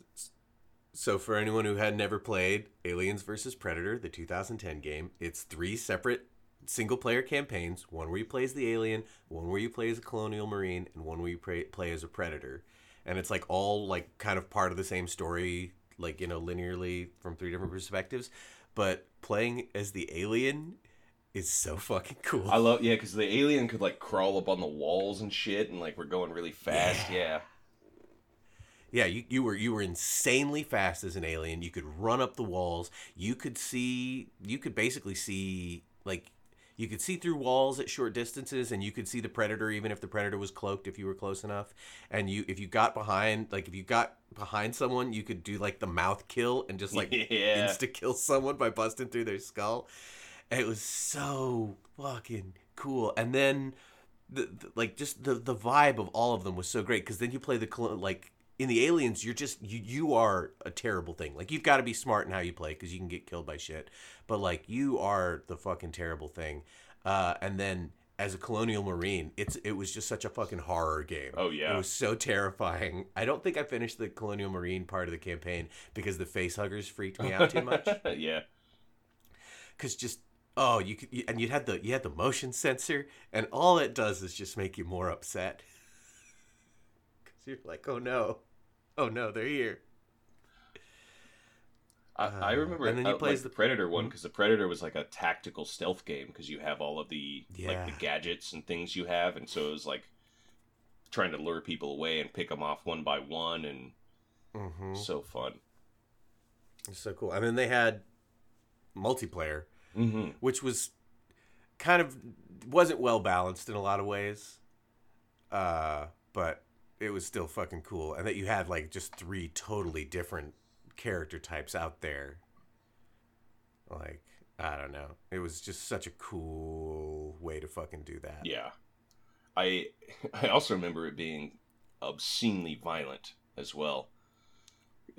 So for anyone who had never played Aliens vs Predator, the 2010 game, it's three separate single player campaigns, one where you play as the alien, one where you play as a colonial marine, and one where you play, play as a predator. And it's like all like kind of part of the same story, like you know, linearly from three different perspectives. But playing as the alien is so fucking cool. I love yeah, because the alien could like crawl up on the walls and shit, and like we're going really fast. Yeah. Yeah, you, you were you were insanely fast as an alien. You could run up the walls. You could see you could basically see like you could see through walls at short distances and you could see the predator even if the predator was cloaked if you were close enough. And you if you got behind like if you got behind someone, you could do like the mouth kill and just like (laughs) Yeah. insta kill someone by busting through their skull. And it was so fucking cool. And then the, the like just the the vibe of all of them was so great because then you play the like in the aliens you're just you you are a terrible thing like you've got to be smart in how you play because you can get killed by shit but like you are the fucking terrible thing uh and then as a colonial marine, it's it was just such a fucking horror game. Oh yeah, it was so terrifying. I don't think I finished the colonial marine part of the campaign because the face huggers freaked me out too much. (laughs) yeah, because just oh you could and you had the you had the motion sensor and all it does is just make you more upset because (laughs) you're like oh no oh no they're here I, I remember and then you uh, plays like the Predator one because hmm? the Predator was like a tactical stealth game because you have all of the yeah. like the gadgets and things you have, and so it was like trying to lure people away and pick them off one by one, and mm-hmm. so fun. It's so cool. I mean, they had multiplayer, mm-hmm. which was kind of wasn't well balanced in a lot of ways, uh, but it was still fucking cool, and that you had like just three totally different character types out there. Like, I don't know. It was just such a cool way to fucking do that. Yeah. I (laughs) I also remember it being obscenely violent as well.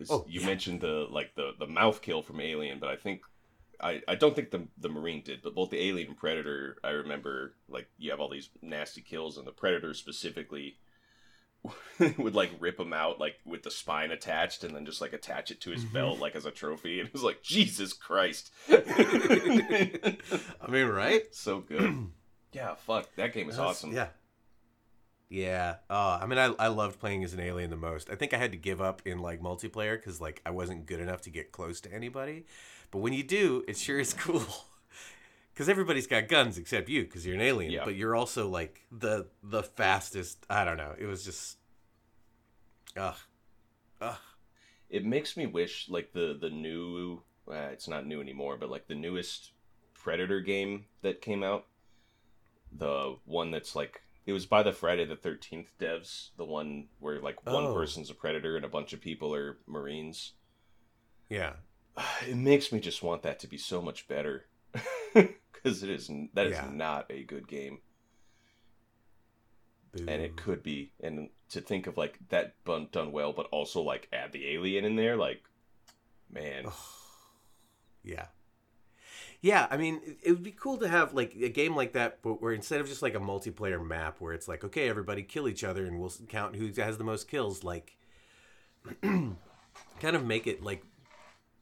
Oh, you yeah. mentioned the like the the mouth kill from Alien, but I think I, I don't think the the Marine did, but both the Alien and Predator, I remember like you have all these nasty kills, and the Predator specifically (laughs) would like rip him out like with the spine attached and then just like attach it to his mm-hmm. belt like as a trophy. And it was like jesus christ. (laughs) I mean right? (laughs) So good. (clears throat) Yeah fuck. That game is That's, awesome. yeah. Yeah. Uh, i mean I, I loved playing as an alien the most. I think i had to give up in like multiplayer because like i wasn't good enough to get close to anybody. But when you do it sure is cool because everybody's got guns except you because you're an alien yeah. but you're also like the the fastest i don't know it was just ugh ugh it makes me wish like the the new uh, it's not new anymore but like the newest predator game that came out the one that's like it was by the friday the 13th devs the one where like one oh. person's a predator and a bunch of people are marines yeah (sighs) it makes me just want that to be so much better (laughs) because it is that is yeah. not a good game. And it could be, and to think of like that done well, but also like add the alien in there, like, man, yeah, yeah. I mean, it would be cool to have like a game like that, but where instead of just like a multiplayer map where it's like, okay, everybody kill each other and we'll count who has the most kills, like, (clears throat) kind of make it like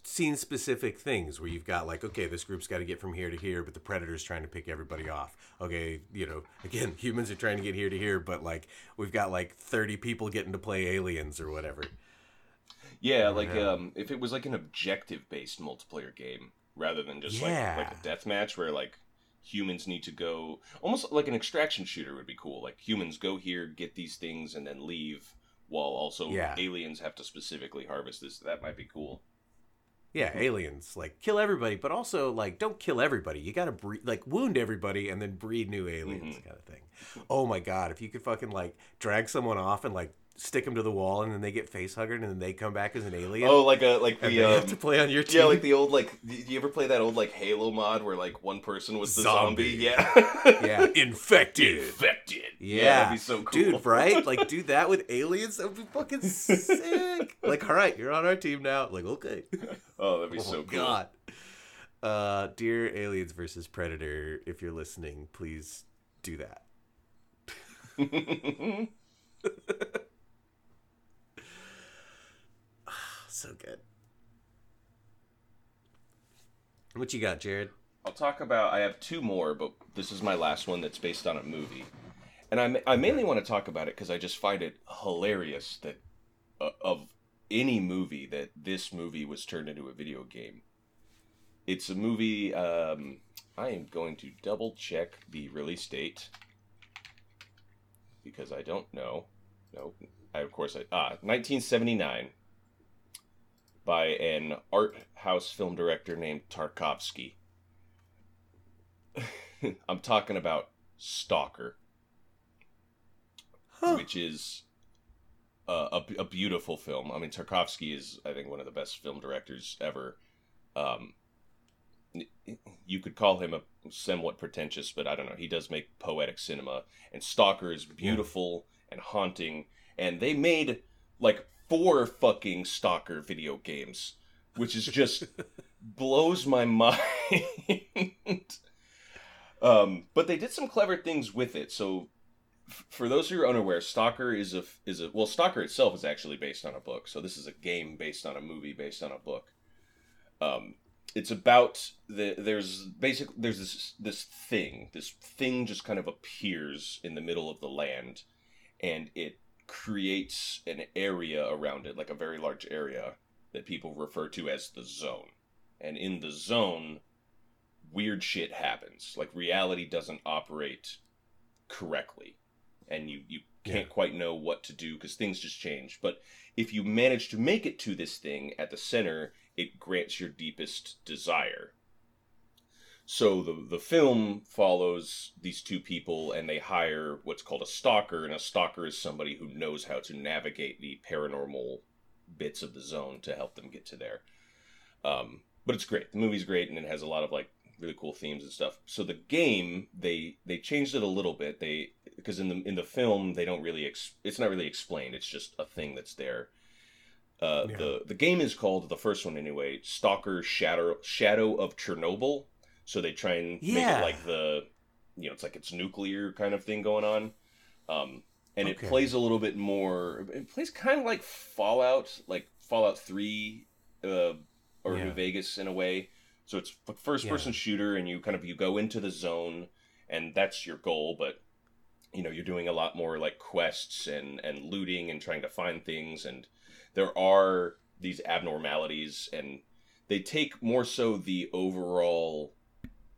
scene specific things where you've got like okay this group's got to get from here to here but the predator's trying to pick everybody off okay you know (laughs) again humans are trying to get here to here but like we've got like 30 people getting to play aliens or whatever yeah like yeah. um if it was like an objective based multiplayer game rather than just yeah. like like a death match where like humans need to go almost like an extraction shooter would be cool like humans go here get these things and then leave while also yeah. aliens have to specifically harvest this that might be cool yeah, aliens like kill everybody, but also like don't kill everybody. You gotta breed, like wound everybody and then breed new aliens, mm-hmm. kind of thing. Oh my god, if you could fucking like drag someone off and like stick them to the wall and then they get face hugged and then they come back as an alien. Oh, like a like the um, have to play on your team. Yeah, like the old like. Do you ever play that old like Halo mod where like one person was the zombie? zombie? Yeah, yeah, (laughs) infected, infected. Yeah. yeah, that'd be so cool, dude. Right? (laughs) Like do that with aliens. That would be fucking sick. like, all right, you're on our team now. Like, okay. Oh, that'd be oh, so cool. God. Uh, dear aliens versus predator, if you're listening, please do that. (laughs) so good. What you got, Jared? I'll talk about. I have two more, but this is my last one that's based on a movie, and I I mainly want to talk about it because I just find it hilarious that uh, of any movie that this movie was turned into a video game. It's a movie. Um, I am going to double check the release date because I don't know. No, I, of course I ah 1979 by an art house film director named Tarkovsky. (laughs) I'm talking about Stalker, huh. which is a, a, beautiful film. I mean, Tarkovsky is, I think, one of the best film directors ever. Um, you could call him a somewhat pretentious, but I don't know. He does make poetic cinema, and Stalker is beautiful yeah. and haunting. And they made like four fucking Stalker video games, which is just (laughs) blows my mind. (laughs) Um, but they did some clever things with it. So, f- for those who are unaware, Stalker is a is a well, Stalker itself is actually based on a book. So this is a game based on a movie based on a book. Um, it's about the there's basically there's this this thing this thing just kind of appears in the middle of the land, and it creates an area around it, like a very large area that people refer to as the zone. And in the zone, weird shit happens. Like reality doesn't operate correctly. And you, you can't Yeah. quite know what to do because things just change. But if you manage to make it to this thing at the center, it grants your deepest desire. So the the film follows these two people and they hire what's called a stalker and a stalker is somebody who knows how to navigate the paranormal bits of the zone to help them get to there. Um, but it's great. The movie's great and it has a lot of like really cool themes and stuff. So the game they they changed it a little bit. They because in the in the film they don't really ex- it's not really explained. It's just a thing that's there. Uh, Yeah. The the game is called the first one anyway. Stalker Shadow Shadow of Chernobyl. So they try and make it like the you know it's like it's nuclear kind of thing going on. Um, and Okay. it plays a little bit more. It plays kind of like Fallout, like Fallout Three, uh, or Yeah. New Vegas in a way. So it's a first person shooter, and you kind of you go into the zone, and that's your goal. But you know you're doing a lot more like quests and and looting and trying to find things, and there are these abnormalities, and they take more so the overall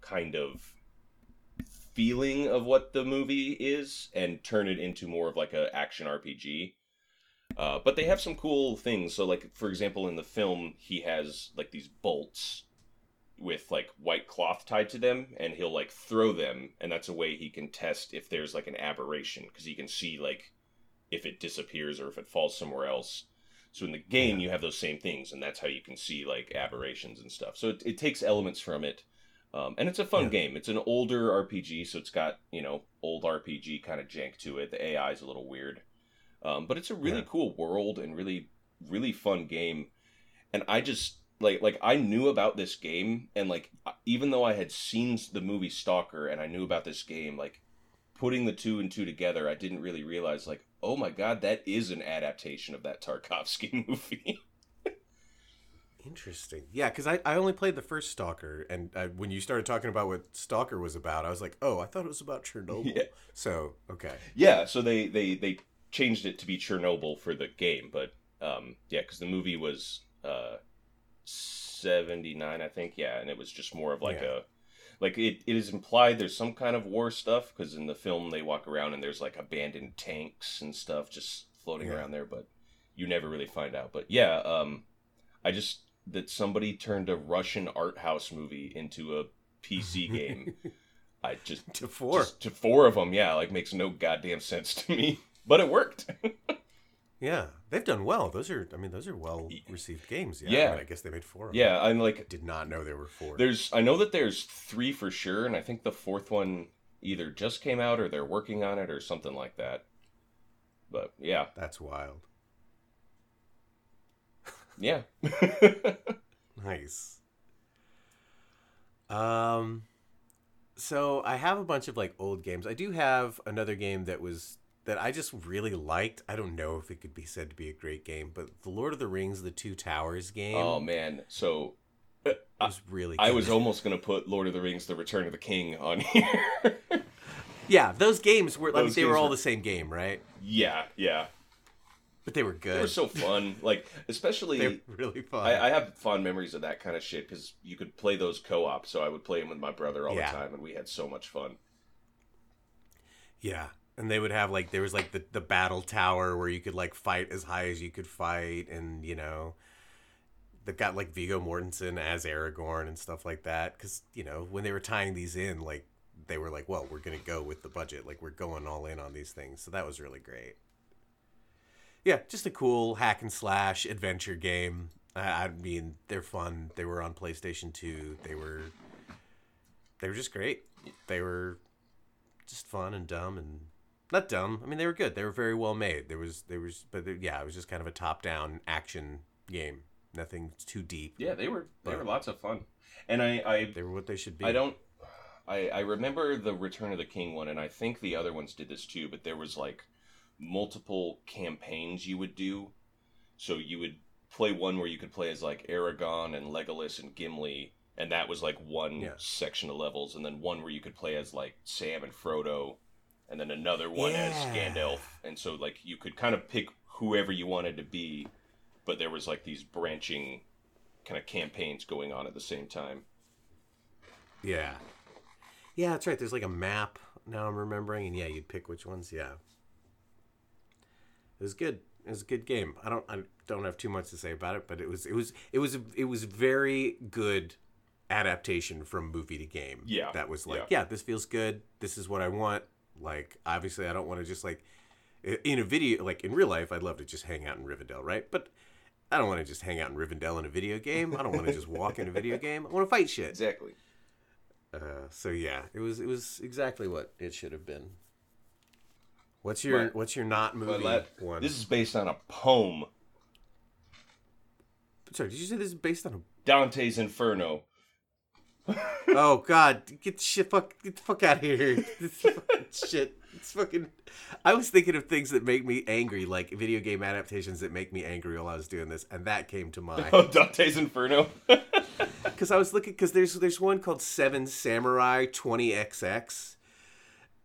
kind of feeling of what the movie is and turn it into more of like a action RPG. Uh, but they have some cool things. So, like for example, in the film, he has like these bolts with like white cloth tied to them, and he'll like throw them, and that's a way he can test if there's like an aberration because he can see like if it disappears or if it falls somewhere else. So in the game, you have those same things, and that's how you can see like aberrations and stuff. So it, it takes elements from it. Um, and it's a fun Yeah. game. It's an older RPG, so it's got you know old RPG kind of jank to it. The AI is a little weird, um, but it's a really Yeah. cool world and really really fun game. And I just like like I knew about this game, and like even though I had seen the movie Stalker and I knew about this game, like putting the two and two together, I didn't really realize like oh my god, that is an adaptation of that Tarkovsky (laughs) movie. Interesting. Yeah, because I, I only played the first Stalker, and I, when you started talking about what Stalker was about, I was like, oh, I thought it was about Chernobyl. Yeah. So, okay. Yeah, so they they they changed it to be Chernobyl for the game, but um yeah, because the movie was uh seventy nine, I think. Yeah, and it was just more of like Yeah. a like it, it is implied there's some kind of war stuff because in the film they walk around and there's like abandoned tanks and stuff just floating Yeah. around there, but you never really find out. But yeah, um I just that somebody turned a Russian art house movie into a PC (laughs) game. I just to four. just to four of them, yeah, like makes no goddamn sense to me. (laughs) But it worked. (laughs) Yeah, they've done well. Those are, I mean, those are well received games. Yeah. Yeah. I, mean, I guess they made four. Of them. yeah, I'm I like, did not know there were four. there's, I know that there's three for sure, and I think the fourth one either just came out or they're working on it or something like that. But yeah, That's wild. Yeah, (laughs) Nice. Um, so I have a bunch of like old games. I do have another game that was that I just really liked. I don't know if it could be said to be a great game, but the Lord of the Rings: The Two Towers game oh man. So uh, I, was really. I good. was almost gonna put Lord of the Rings: The Return of the King on (laughs) here. yeah, those games were. I mean, Those they were all were- the same game, right? yeah, yeah, But they were good. they were so fun. (laughs) Like especially They're really fun. I, I have fond memories of that kind of shit because you could play those co-op. So I would play them with my brother all Yeah. the time, and we had so much fun. Yeah. And they would have like there was like the, the battle tower where you could like fight as high as you could fight and you know they've got like Viggo Mortensen as Aragorn and stuff like that cuz you know when they were tying these in like they were like well we're going to go with the budget like we're going all in on these things so that was really great. Yeah, just a cool hack and slash adventure game. I, I mean, they're fun. They were on PlayStation 2. They were they were just great. They were just fun and dumb and not dumb. I mean, they were good. They were very well made. There was there was, but there- yeah, it was just kind of a top down action game. Nothing too deep. Yeah, they were they were lots of fun, and I I, They were what they should be. I don't I, I remember the Return of the King one, and I think the other ones did this too. But there was like multiple campaigns you would do. So you would play one where you could play as like Aragon and Legolas and Gimli, and that was like one Yeah. section of levels, and then one where you could play as like Sam and Frodo, and then another one as Yeah. Gandalf, and so like you could kind of pick whoever you wanted to be, but there was like these branching kind of campaigns going on at the same time. Yeah. Yeah, that's right. There's like a map now I'm remembering, and yeah, you'd pick which ones. Yeah. It was good. It was a good game. I don't I don't have too much to say about it, but it was it was it was it was very good adaptation from movie to game. Yeah, That was like, yeah. yeah, this feels good. This is what I want. Like obviously I don't want to just like in a video like in real life I'd love to just hang out in Rivendell, right? But I don't want to just hang out in Rivendell in a video game. I don't want to just walk in a video (laughs) game. I want to fight shit. Exactly. Uh, so yeah, it was it was exactly what it should have been. What's your But- what's your not movie one? this is based on a poem, Sorry, did you say this is based on a Dante's Inferno. (laughs) Oh God, get the shit fuck get the fuck out of here! (laughs) This shit. It's fucking. I was thinking of things that make me angry, like video game adaptations that make me angry while I was doing this, and that came to (laughs) mind. Oh, Dante's Inferno. because I was looking because there's there's one called Seven Samurai 20XX,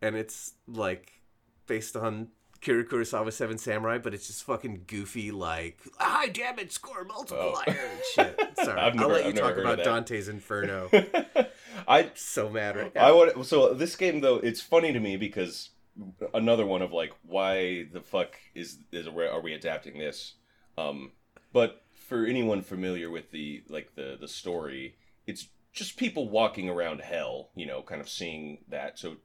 and it's like based on Akira Kurosawa Seven Samurai, but it's just fucking goofy like high damage score multiplier Oh. and shit. (laughs) Sorry, I've never- I'll let you I've talk about. Dante's Inferno. (laughs) I'm so mad right now. I want so this game though it's funny to me because another one of like why the fuck is is are we adapting this? Um, but for anyone familiar with the like the the story, it's just people walking around hell, you know, kind of seeing that. So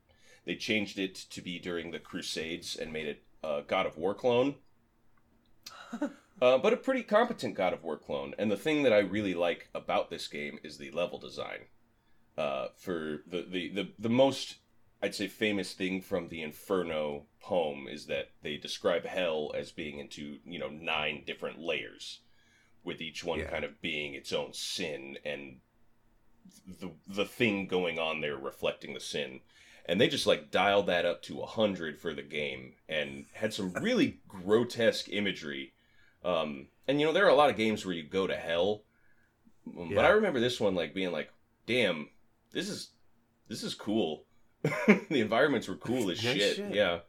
they changed it to be during the Crusades and made it a God of War clone. (laughs) Uh, but a pretty competent God of War clone. And the thing that I really like about this game is the level design uh, for the, the, the, the most, I'd say, famous thing from the Inferno poem is that they describe hell as being into, you know, nine different layers, with each one Yeah. kind of being its own sin and the, the thing going on there reflecting the sin. And they just like dialed that up to 100 for the game and had some really grotesque imagery. Um, and you know, there are a lot of games where you go to hell, um, but Yeah. I remember this one like being like, damn, this is this is cool. (laughs) the environments were cool as shit. shit. Yeah.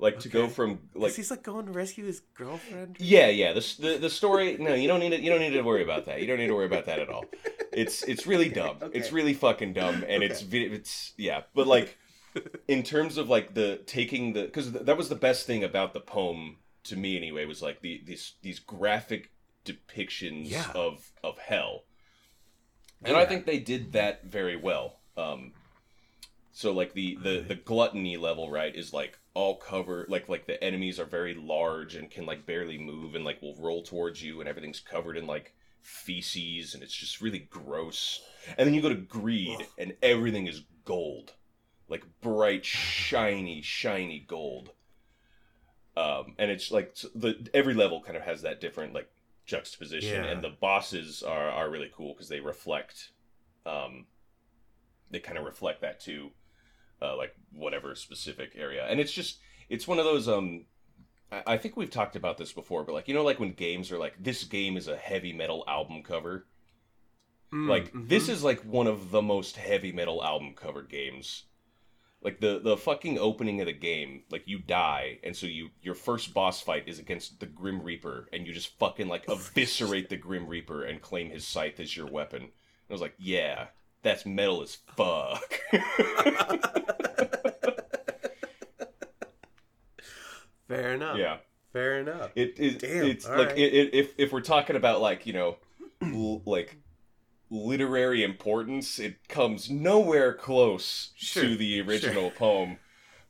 Like to go from Like, like he's like going to rescue his girlfriend. yeah, yeah. The, the the story. No, you don't need to. You don't need to worry about that. You don't need to worry about that at all. (laughs) It's it's really dumb. okay. It's really fucking dumb, and it's it's yeah. But like, in terms of like the taking the because that was the best thing about the poem to me anyway was like the these these graphic depictions Yeah. of of hell, and I think they did that very well. Um, so like the the the gluttony level right is like all cover like like the enemies are very large and can like barely move and like will roll towards you and everything's covered in like feces and it's just really gross. And then you go to greed and everything is gold. Like bright shiny shiny gold. Um and it's like the every level kind of has that different like juxtaposition Yeah. and the bosses are are really cool because they reflect um they kind of reflect that too uh, like whatever specific area and it's just it's one of those um I, think we've talked about this before but like you know like when games are like this game is a heavy metal album cover? Mm, like mhm. this is like one of the most heavy metal album cover games. Like the the fucking opening of the game like you die and so you your first boss fight is against the grim reaper and you just fucking like eviscerate the grim reaper and claim his scythe as your weapon. And i was like yeah that's metal as fuck (laughs) Fair enough. yeah Fair enough. It is. Damn, it's all like right. it, it, if if we're talking about like you know, l- like literary importance, it comes nowhere close Sure, to the original poem.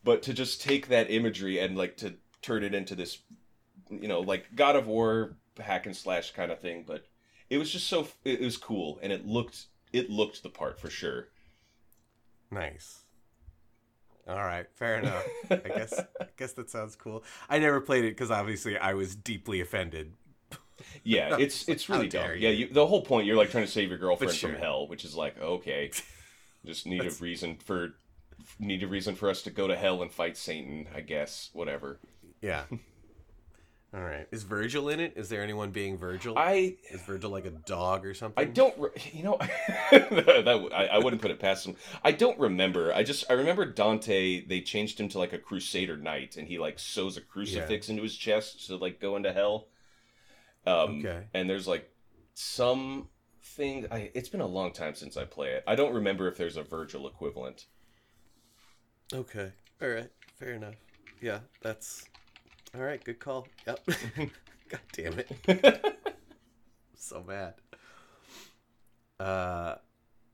But to just take that imagery and like to turn it into this, you know, like God of War hack and slash kind of thing. But it was just so it was cool and it looked it looked the part for sure. Nice. All right, fair enough. I guess I (laughs) guess that sounds cool. I never played it because obviously I was deeply offended Yeah, (laughs) it's it's really dumb. dare Yeah, you. you, the whole point you're like trying to save your girlfriend sure. from hell, which is like okay, (laughs) just need a reason for need a reason for us to go to hell and fight Satan. I guess whatever. Yeah. All right. Is Virgil in it? Is there anyone being Virgil? I Is Virgil like a dog or something? I don't, re- you know, (laughs) that I, I wouldn't put it past him. I don't remember. I just I remember Dante. They changed him to like a Crusader knight, and he like sews a crucifix into his chest to like go into hell. Um, Okay. And there's like some thing. I it's been a long time since I play it. I don't remember if there's a Virgil equivalent. Okay. All right. Fair enough. Yeah, that's all right. Good call. Yep. (laughs) God damn it. (laughs) so mad. Uh,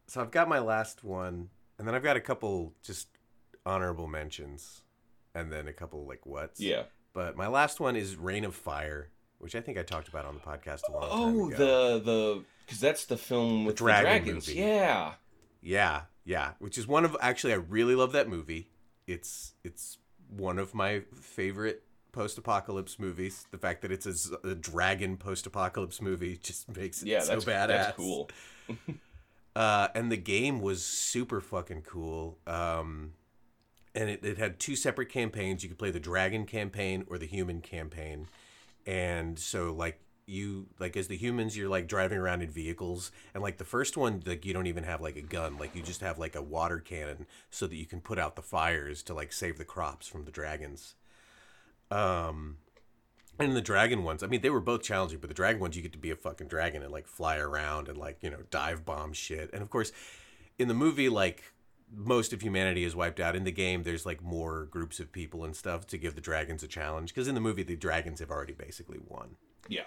so I've got my last one, and then I've got a couple just honorable mentions, and then a couple like what's. yeah. But my last one is Reign of Fire, which I think I talked about on the podcast a long time Oh, ago. the the because that's the film with the, dragon dragons. movie. Yeah. Yeah, yeah. Which is one of actually I really love that movie. It's it's one of my favorite post-apocalypse movies. The fact that it's a dragon post-apocalypse movie just (laughs) makes it Yeah, so that's badass. that's cool. (laughs) Uh, and the game was super fucking cool. Um, and it, it had two separate campaigns. You could play the dragon campaign or the human campaign. And so like you like as the humans you're like driving around in vehicles and like the first one like you don't even have like a gun like you just have like a water cannon so that you can put out the fires to like save the crops from the dragons um and the dragon ones i mean they were both challenging but the dragon ones you get to be a fucking dragon and like fly around and like you know dive bomb shit and of course in the movie like most of humanity is wiped out in the game there's like more groups of people and stuff to give the dragons a challenge because in the movie the dragons have already basically won Yeah.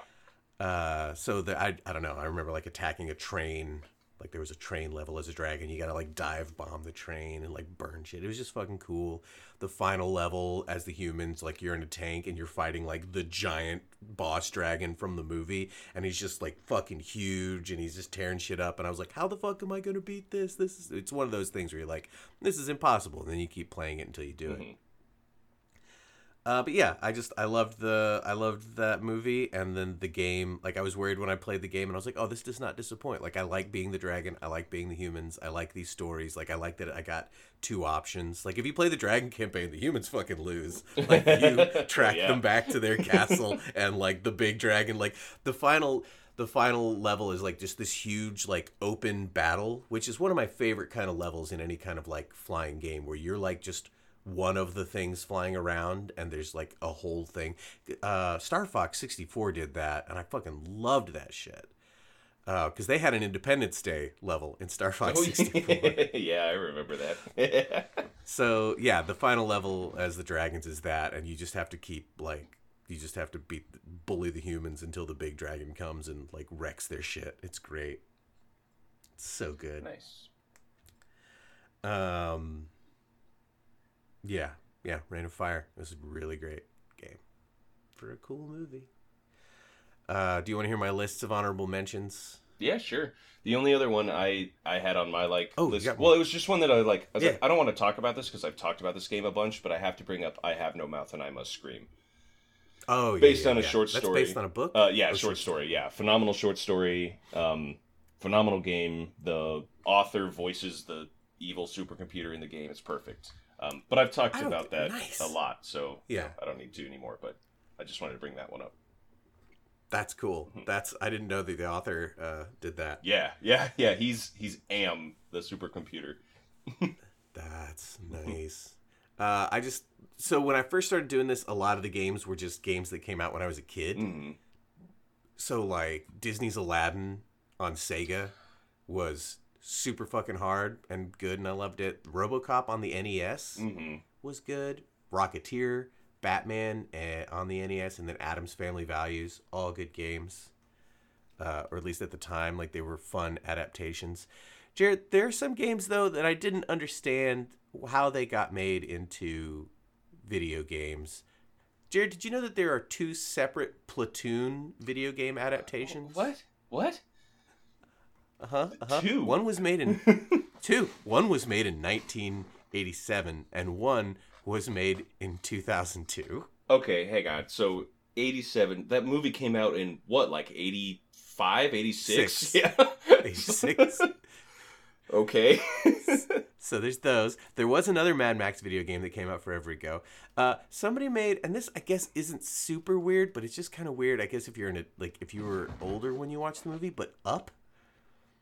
uh, so the I I don't know. I remember like attacking a train. Like there was a train level as a dragon. You gotta like dive bomb the train and like burn shit. It was just fucking cool. The final level as the humans, like you're in a tank and you're fighting like the giant boss dragon from the movie, and he's just like fucking huge and he's just tearing shit up. And I was like, how the fuck am I gonna beat this? This is it's one of those things where you're like, this is impossible. And then you keep playing it until you do it. Mm-hmm. Uh, but yeah, I just I loved the I loved that movie and then the game. Like I was worried when I played the game and I was like, oh, this does not disappoint. Like I like being the dragon, I like being the humans, I like these stories. Like I like that I got two options. Like if you play the dragon campaign, the humans fucking lose. Like you (laughs) track Yeah. them back to their castle and like the big dragon. Like the final the final level is like just this huge like open battle, which is one of my favorite kind of levels in any kind of like flying game where you're like just one of the things flying around and there's like a whole thing. Uh, Star Fox 64 did that and I fucking loved that shit. Uh because they had an Independence Day level in Star Fox Oh, (laughs) 64. yeah, I remember that. (laughs) So yeah, the final level as the dragons is that, and you just have to keep like you just have to beat bully the humans until the big dragon comes and like wrecks their shit. It's great. It's so good. nice. Um. Yeah, yeah. Reign of Fire. This is a really great game for a cool movie. Uh, do you want to hear my lists of honorable mentions? Yeah, sure. The only other one I I had on my like Oh, list. Well, it was just one that I like. I was Yeah. like, I don't want to talk about this because I've talked about this game a bunch, but I have to bring up "I Have No Mouth and I Must Scream." Oh, yeah, Based yeah, on a yeah. short That's story. based on a book. Uh, yeah, Or short story. Yeah, phenomenal short story. Um, phenomenal game. The author voices the evil supercomputer in the game. It's perfect. Um, but I've talked about that nice. a lot, so Yeah. I don't need to anymore. But I just wanted to bring that one up. That's cool. That's I didn't know that the author uh, did that. Yeah, yeah, yeah. He's he's AM the supercomputer. (laughs) That's nice. Uh, I just so when I first started doing this, a lot of the games were just games that came out when I was a kid. hmm So like Disney's Aladdin on Sega was super fucking hard and good, and I loved it. RoboCop on the NES hmm was good. Rocketeer, Batman eh, on the NES, and then Addams Family Values, all good games. Uh, or at least at the time, like they were fun adaptations. Jared, there are some games though that I didn't understand how they got made into video games. Jared, did you know that there are two separate Platoon video game adaptations? What? What? Uh huh. Uh-huh. Two? One was made in (laughs) two. One was made in 1987, and one was made in 2002. Okay, hang on. So 87. That movie came out in what, like 85, 86? Six. Yeah. 86. (laughs) okay. so there's those. There was another Mad Max video game that came out forever ago. Uh, somebody made, and this I guess isn't super weird, but it's just kind of weird. I guess if you're in a like if you were older when you watched the movie, but Up,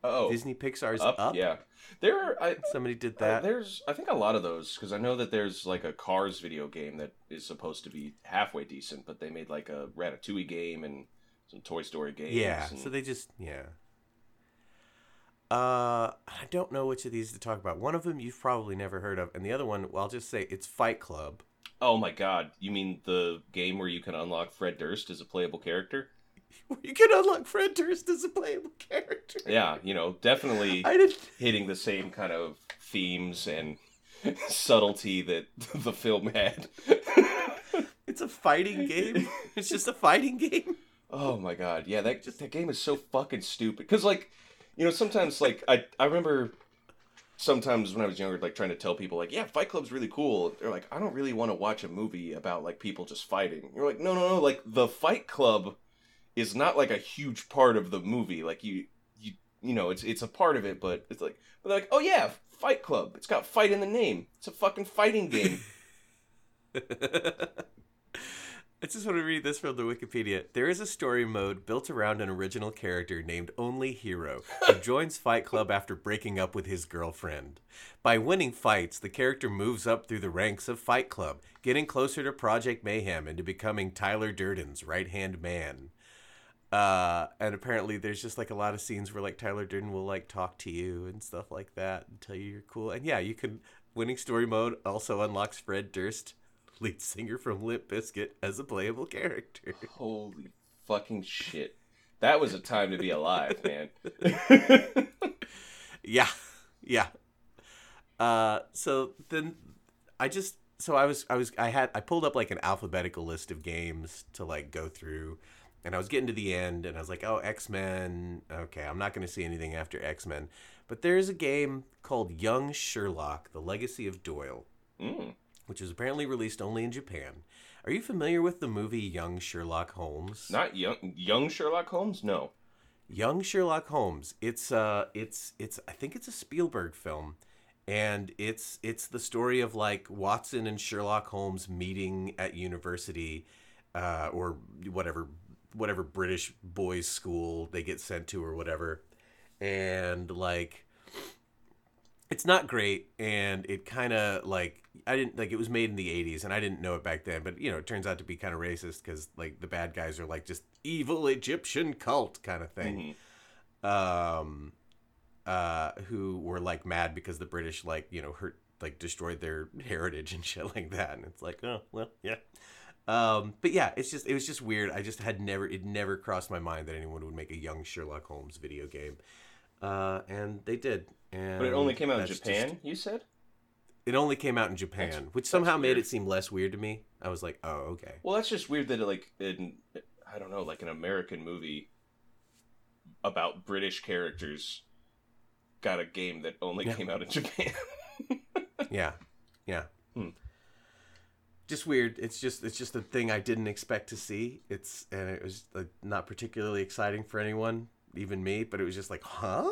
oh. Disney Pixar's Up, Up. Yeah. There are. I, Somebody did that. there's, I think, a lot of those because I know that there's like a Cars video game that is supposed to be halfway decent, but they made like a Ratatouille game and some Toy Story games. yeah. and- So they just yeah. Uh, I don't know which of these to talk about. One of them you've probably never heard of, and the other one, well, I'll just say it's Fight Club. oh my God! You mean the game where you can unlock Fred Durst as a playable character? (laughs) You can unlock Fred Durst as a playable character. Yeah, you know, definitely (laughs) hitting the same kind of themes and (laughs) subtlety that the film had. It's a fighting game. It's just a fighting game. Oh my god, yeah, that just that game is so fucking stupid. Cause like, you know, sometimes like I I remember sometimes when I was younger, like trying to tell people like, yeah, Fight Club's really cool. They're like, I don't really want to watch a movie about like people just fighting. You're like, no, no, no, like the Fight Club is not like a huge part of the movie. Like you you you know, it's it's a part of it, but it's like but they're like, oh yeah, Fight Club. It's got fight in the name. It's a fucking fighting game. (laughs) I just want to read this from the Wikipedia. There is a story mode built around an original character named Only Hero, who (laughs) joins Fight Club after breaking up with his girlfriend. By winning fights, the character moves up through the ranks of Fight Club, getting closer to Project Mayhem and to becoming Tyler Durden's right hand man. Uh, and apparently, there's just like a lot of scenes where like Tyler Durden will like talk to you and stuff like that and tell you you're cool. And yeah, you can. Winning story mode also unlocks Fred Durst, lead singer from Limp Bizkit, as a playable character. Holy fucking shit. That was a time to be alive, man. (laughs) Yeah, yeah. Uh, so then I just so I was I was I had I pulled up like an alphabetical list of games to like go through, and I was getting to the end, and I was like, oh X Men. Okay, I'm not going to see anything after X Men, but there's a game called Young Sherlock: The Legacy of Doyle, Mm. which was apparently released only in Japan. Are you familiar with the movie Young Sherlock Holmes? Not young young Sherlock Holmes? No. Young Sherlock Holmes. It's uh it's it's I think it's a Spielberg film and it's it's the story of like Watson and Sherlock Holmes meeting at university uh or whatever whatever British boys school they get sent to or whatever. And like it's not great and it kind of like I didn't like it was made in the 80s and I didn't know it back then but you know it turns out to be kind of racist cuz like the bad guys are like just evil Egyptian cult kind of thing Mhm. um uh who were like mad because the British like you know hurt like destroyed their (laughs) heritage and shit like that and it's like oh well yeah um but yeah it's just it was just weird I just had never it never crossed my mind that anyone would make a young Sherlock Holmes video game uh and they did and But it only came out in Japan, just- you said? it only came out in Japan, That's- which somehow made it seem less weird to me. I was like, oh, okay. Well, that's just weird that it, like in I don't know, like an American movie about British characters got a game that only Yeah. came out in (laughs) Japan. Yeah, yeah. Hmm. Just weird. It's just it's just a thing I didn't expect to see. It's and it was like, not particularly exciting for anyone, even me. But it was just like, huh?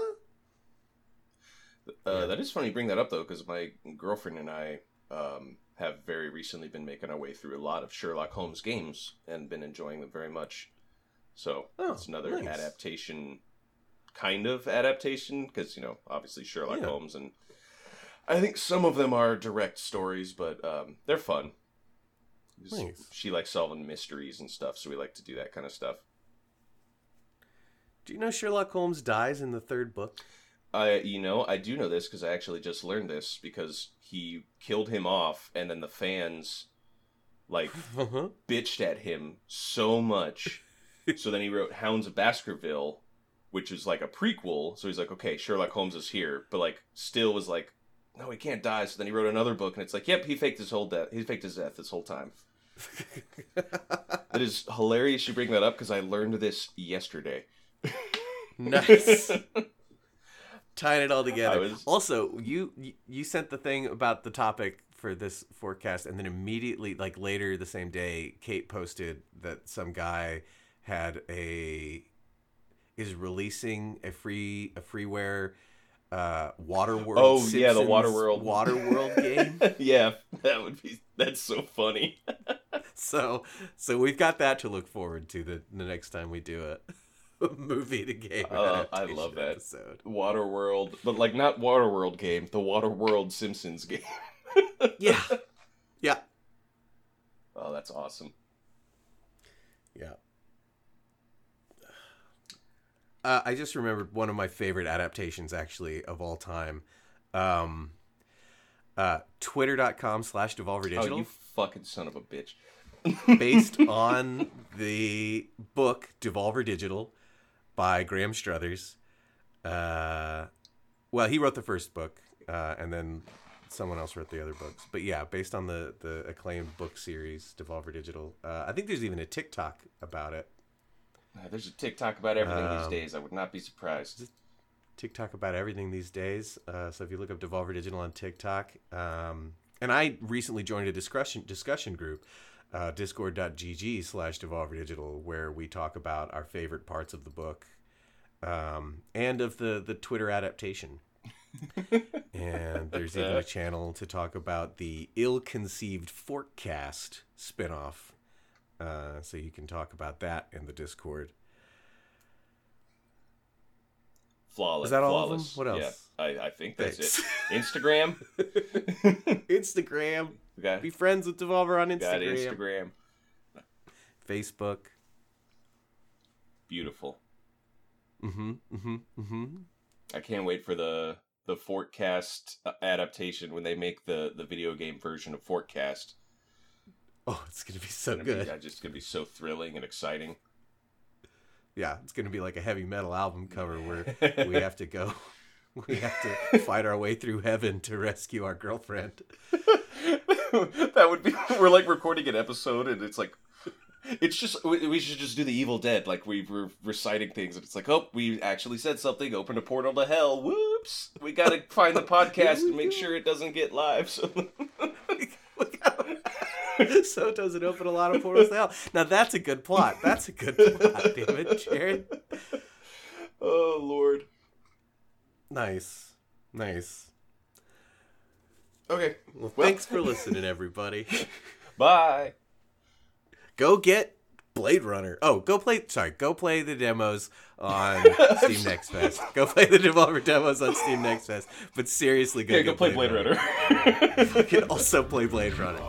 Uh, Yeah. That is funny you bring that up though, because my girlfriend and I um, have very recently been making our way through a lot of Sherlock Holmes games and been enjoying them very much. So Oh, it's another nice. adaptation, kind of adaptation, because you know obviously Sherlock Yeah. Holmes and I think some of them are direct stories, but um, they're fun. Nice. She likes solving mysteries and stuff, so we like to do that kind of stuff. Do you know Sherlock Holmes dies in the third book? I, you know, I do know this because I actually just learned this because he killed him off, and then the fans like (laughs) Uh-huh. bitched at him so much. (laughs) so then he wrote Hounds of Baskerville, which is like a prequel. So he's like, okay, Sherlock Holmes is here, but like still was like, no, he can't die. So then he wrote another book, and it's like, yep, he faked his whole death. He faked his death this whole time. (laughs) It is hilarious you bring that up because I learned this yesterday. (laughs) nice. (laughs) Tying it all together. Was- Also, you you- you sent the thing about the topic for this forecast, and then immediately, like later the same day, Kate posted that some guy had a is releasing a free a freeware uh Waterworld. Oh, yeah, the Simpsons Waterworld. Waterworld (laughs) game. yeah, that would be. That's so funny. (laughs) so so we've got that to look forward to the the next time we do it. (laughs) movie to game. Uh, I love that. episode. Waterworld, but like not Waterworld game, the Waterworld Simpsons game. Yeah, yeah, Oh, that's awesome. yeah. Uh, I just remembered one of my favorite adaptations, actually, of all time. Um, uh, Twitter.com slash Devolver Oh, Digital. you fucking son of a bitch. based (laughs) on the book Devolver Digital by Graeme Struthers. Uh, well, he wrote the first book, uh, and then someone else wrote the other books. But yeah, based on the the acclaimed book series Devolver Digital. Uh, I think there's even a TikTok about it. (sighs) There's a TikTok about everything these Um, days. I would not be surprised. TikTok about everything these days. Uh, so if you look up Devolver Digital on TikTok, um, and I recently joined a discussion discussion group, uh, discord.gg slash Devolver Digital, where we talk about our favorite parts of the book um, and of the the Twitter adaptation. (laughs) and there's even a channel to talk about the ill-conceived Forkcast spinoff. Uh, so you can talk about that in the Discord. Flawless. Is that all of them? What else? Yeah, I, I think that's Thanks. it. (laughs) Instagram. (laughs) Instagram. Got, Be friends with Devolver on got Instagram. Instagram. Facebook. Beautiful. Mm-hmm. Mm-hmm. Mm-hmm. I can't wait for the the Fortcast uh, adaptation when they make the the video game version of Fortcast. (laughs) Oh, it's gonna be so It's gonna be- good. uh, just gonna be so thrilling and exciting. Yeah, it's gonna be like a heavy metal album cover where (laughs) we have to go. (laughs) We have to fight our way through heaven to rescue our girlfriend. that would be we're like recording an episode and it's like it's just we we should just do the evil dead like we were reciting things and it's like oh we actually said something open a portal to hell whoops we gotta find the podcast and make sure it doesn't get live so (laughs) so it doesn't open a lot of portals to hell. Now that's a good plot. That's a good plot, (laughs) damn it, Jared. oh lord Nice. Nice. okay Well, Well- thanks for listening, everybody. (laughs) bye go get Blade Runner. Oh, go play. Sorry, go play the demos on Steam Next Fest. Go play the Devolver demos on Steam Next Fest. But seriously, go yeah go play Blade Runner, You can also play Blade Runner.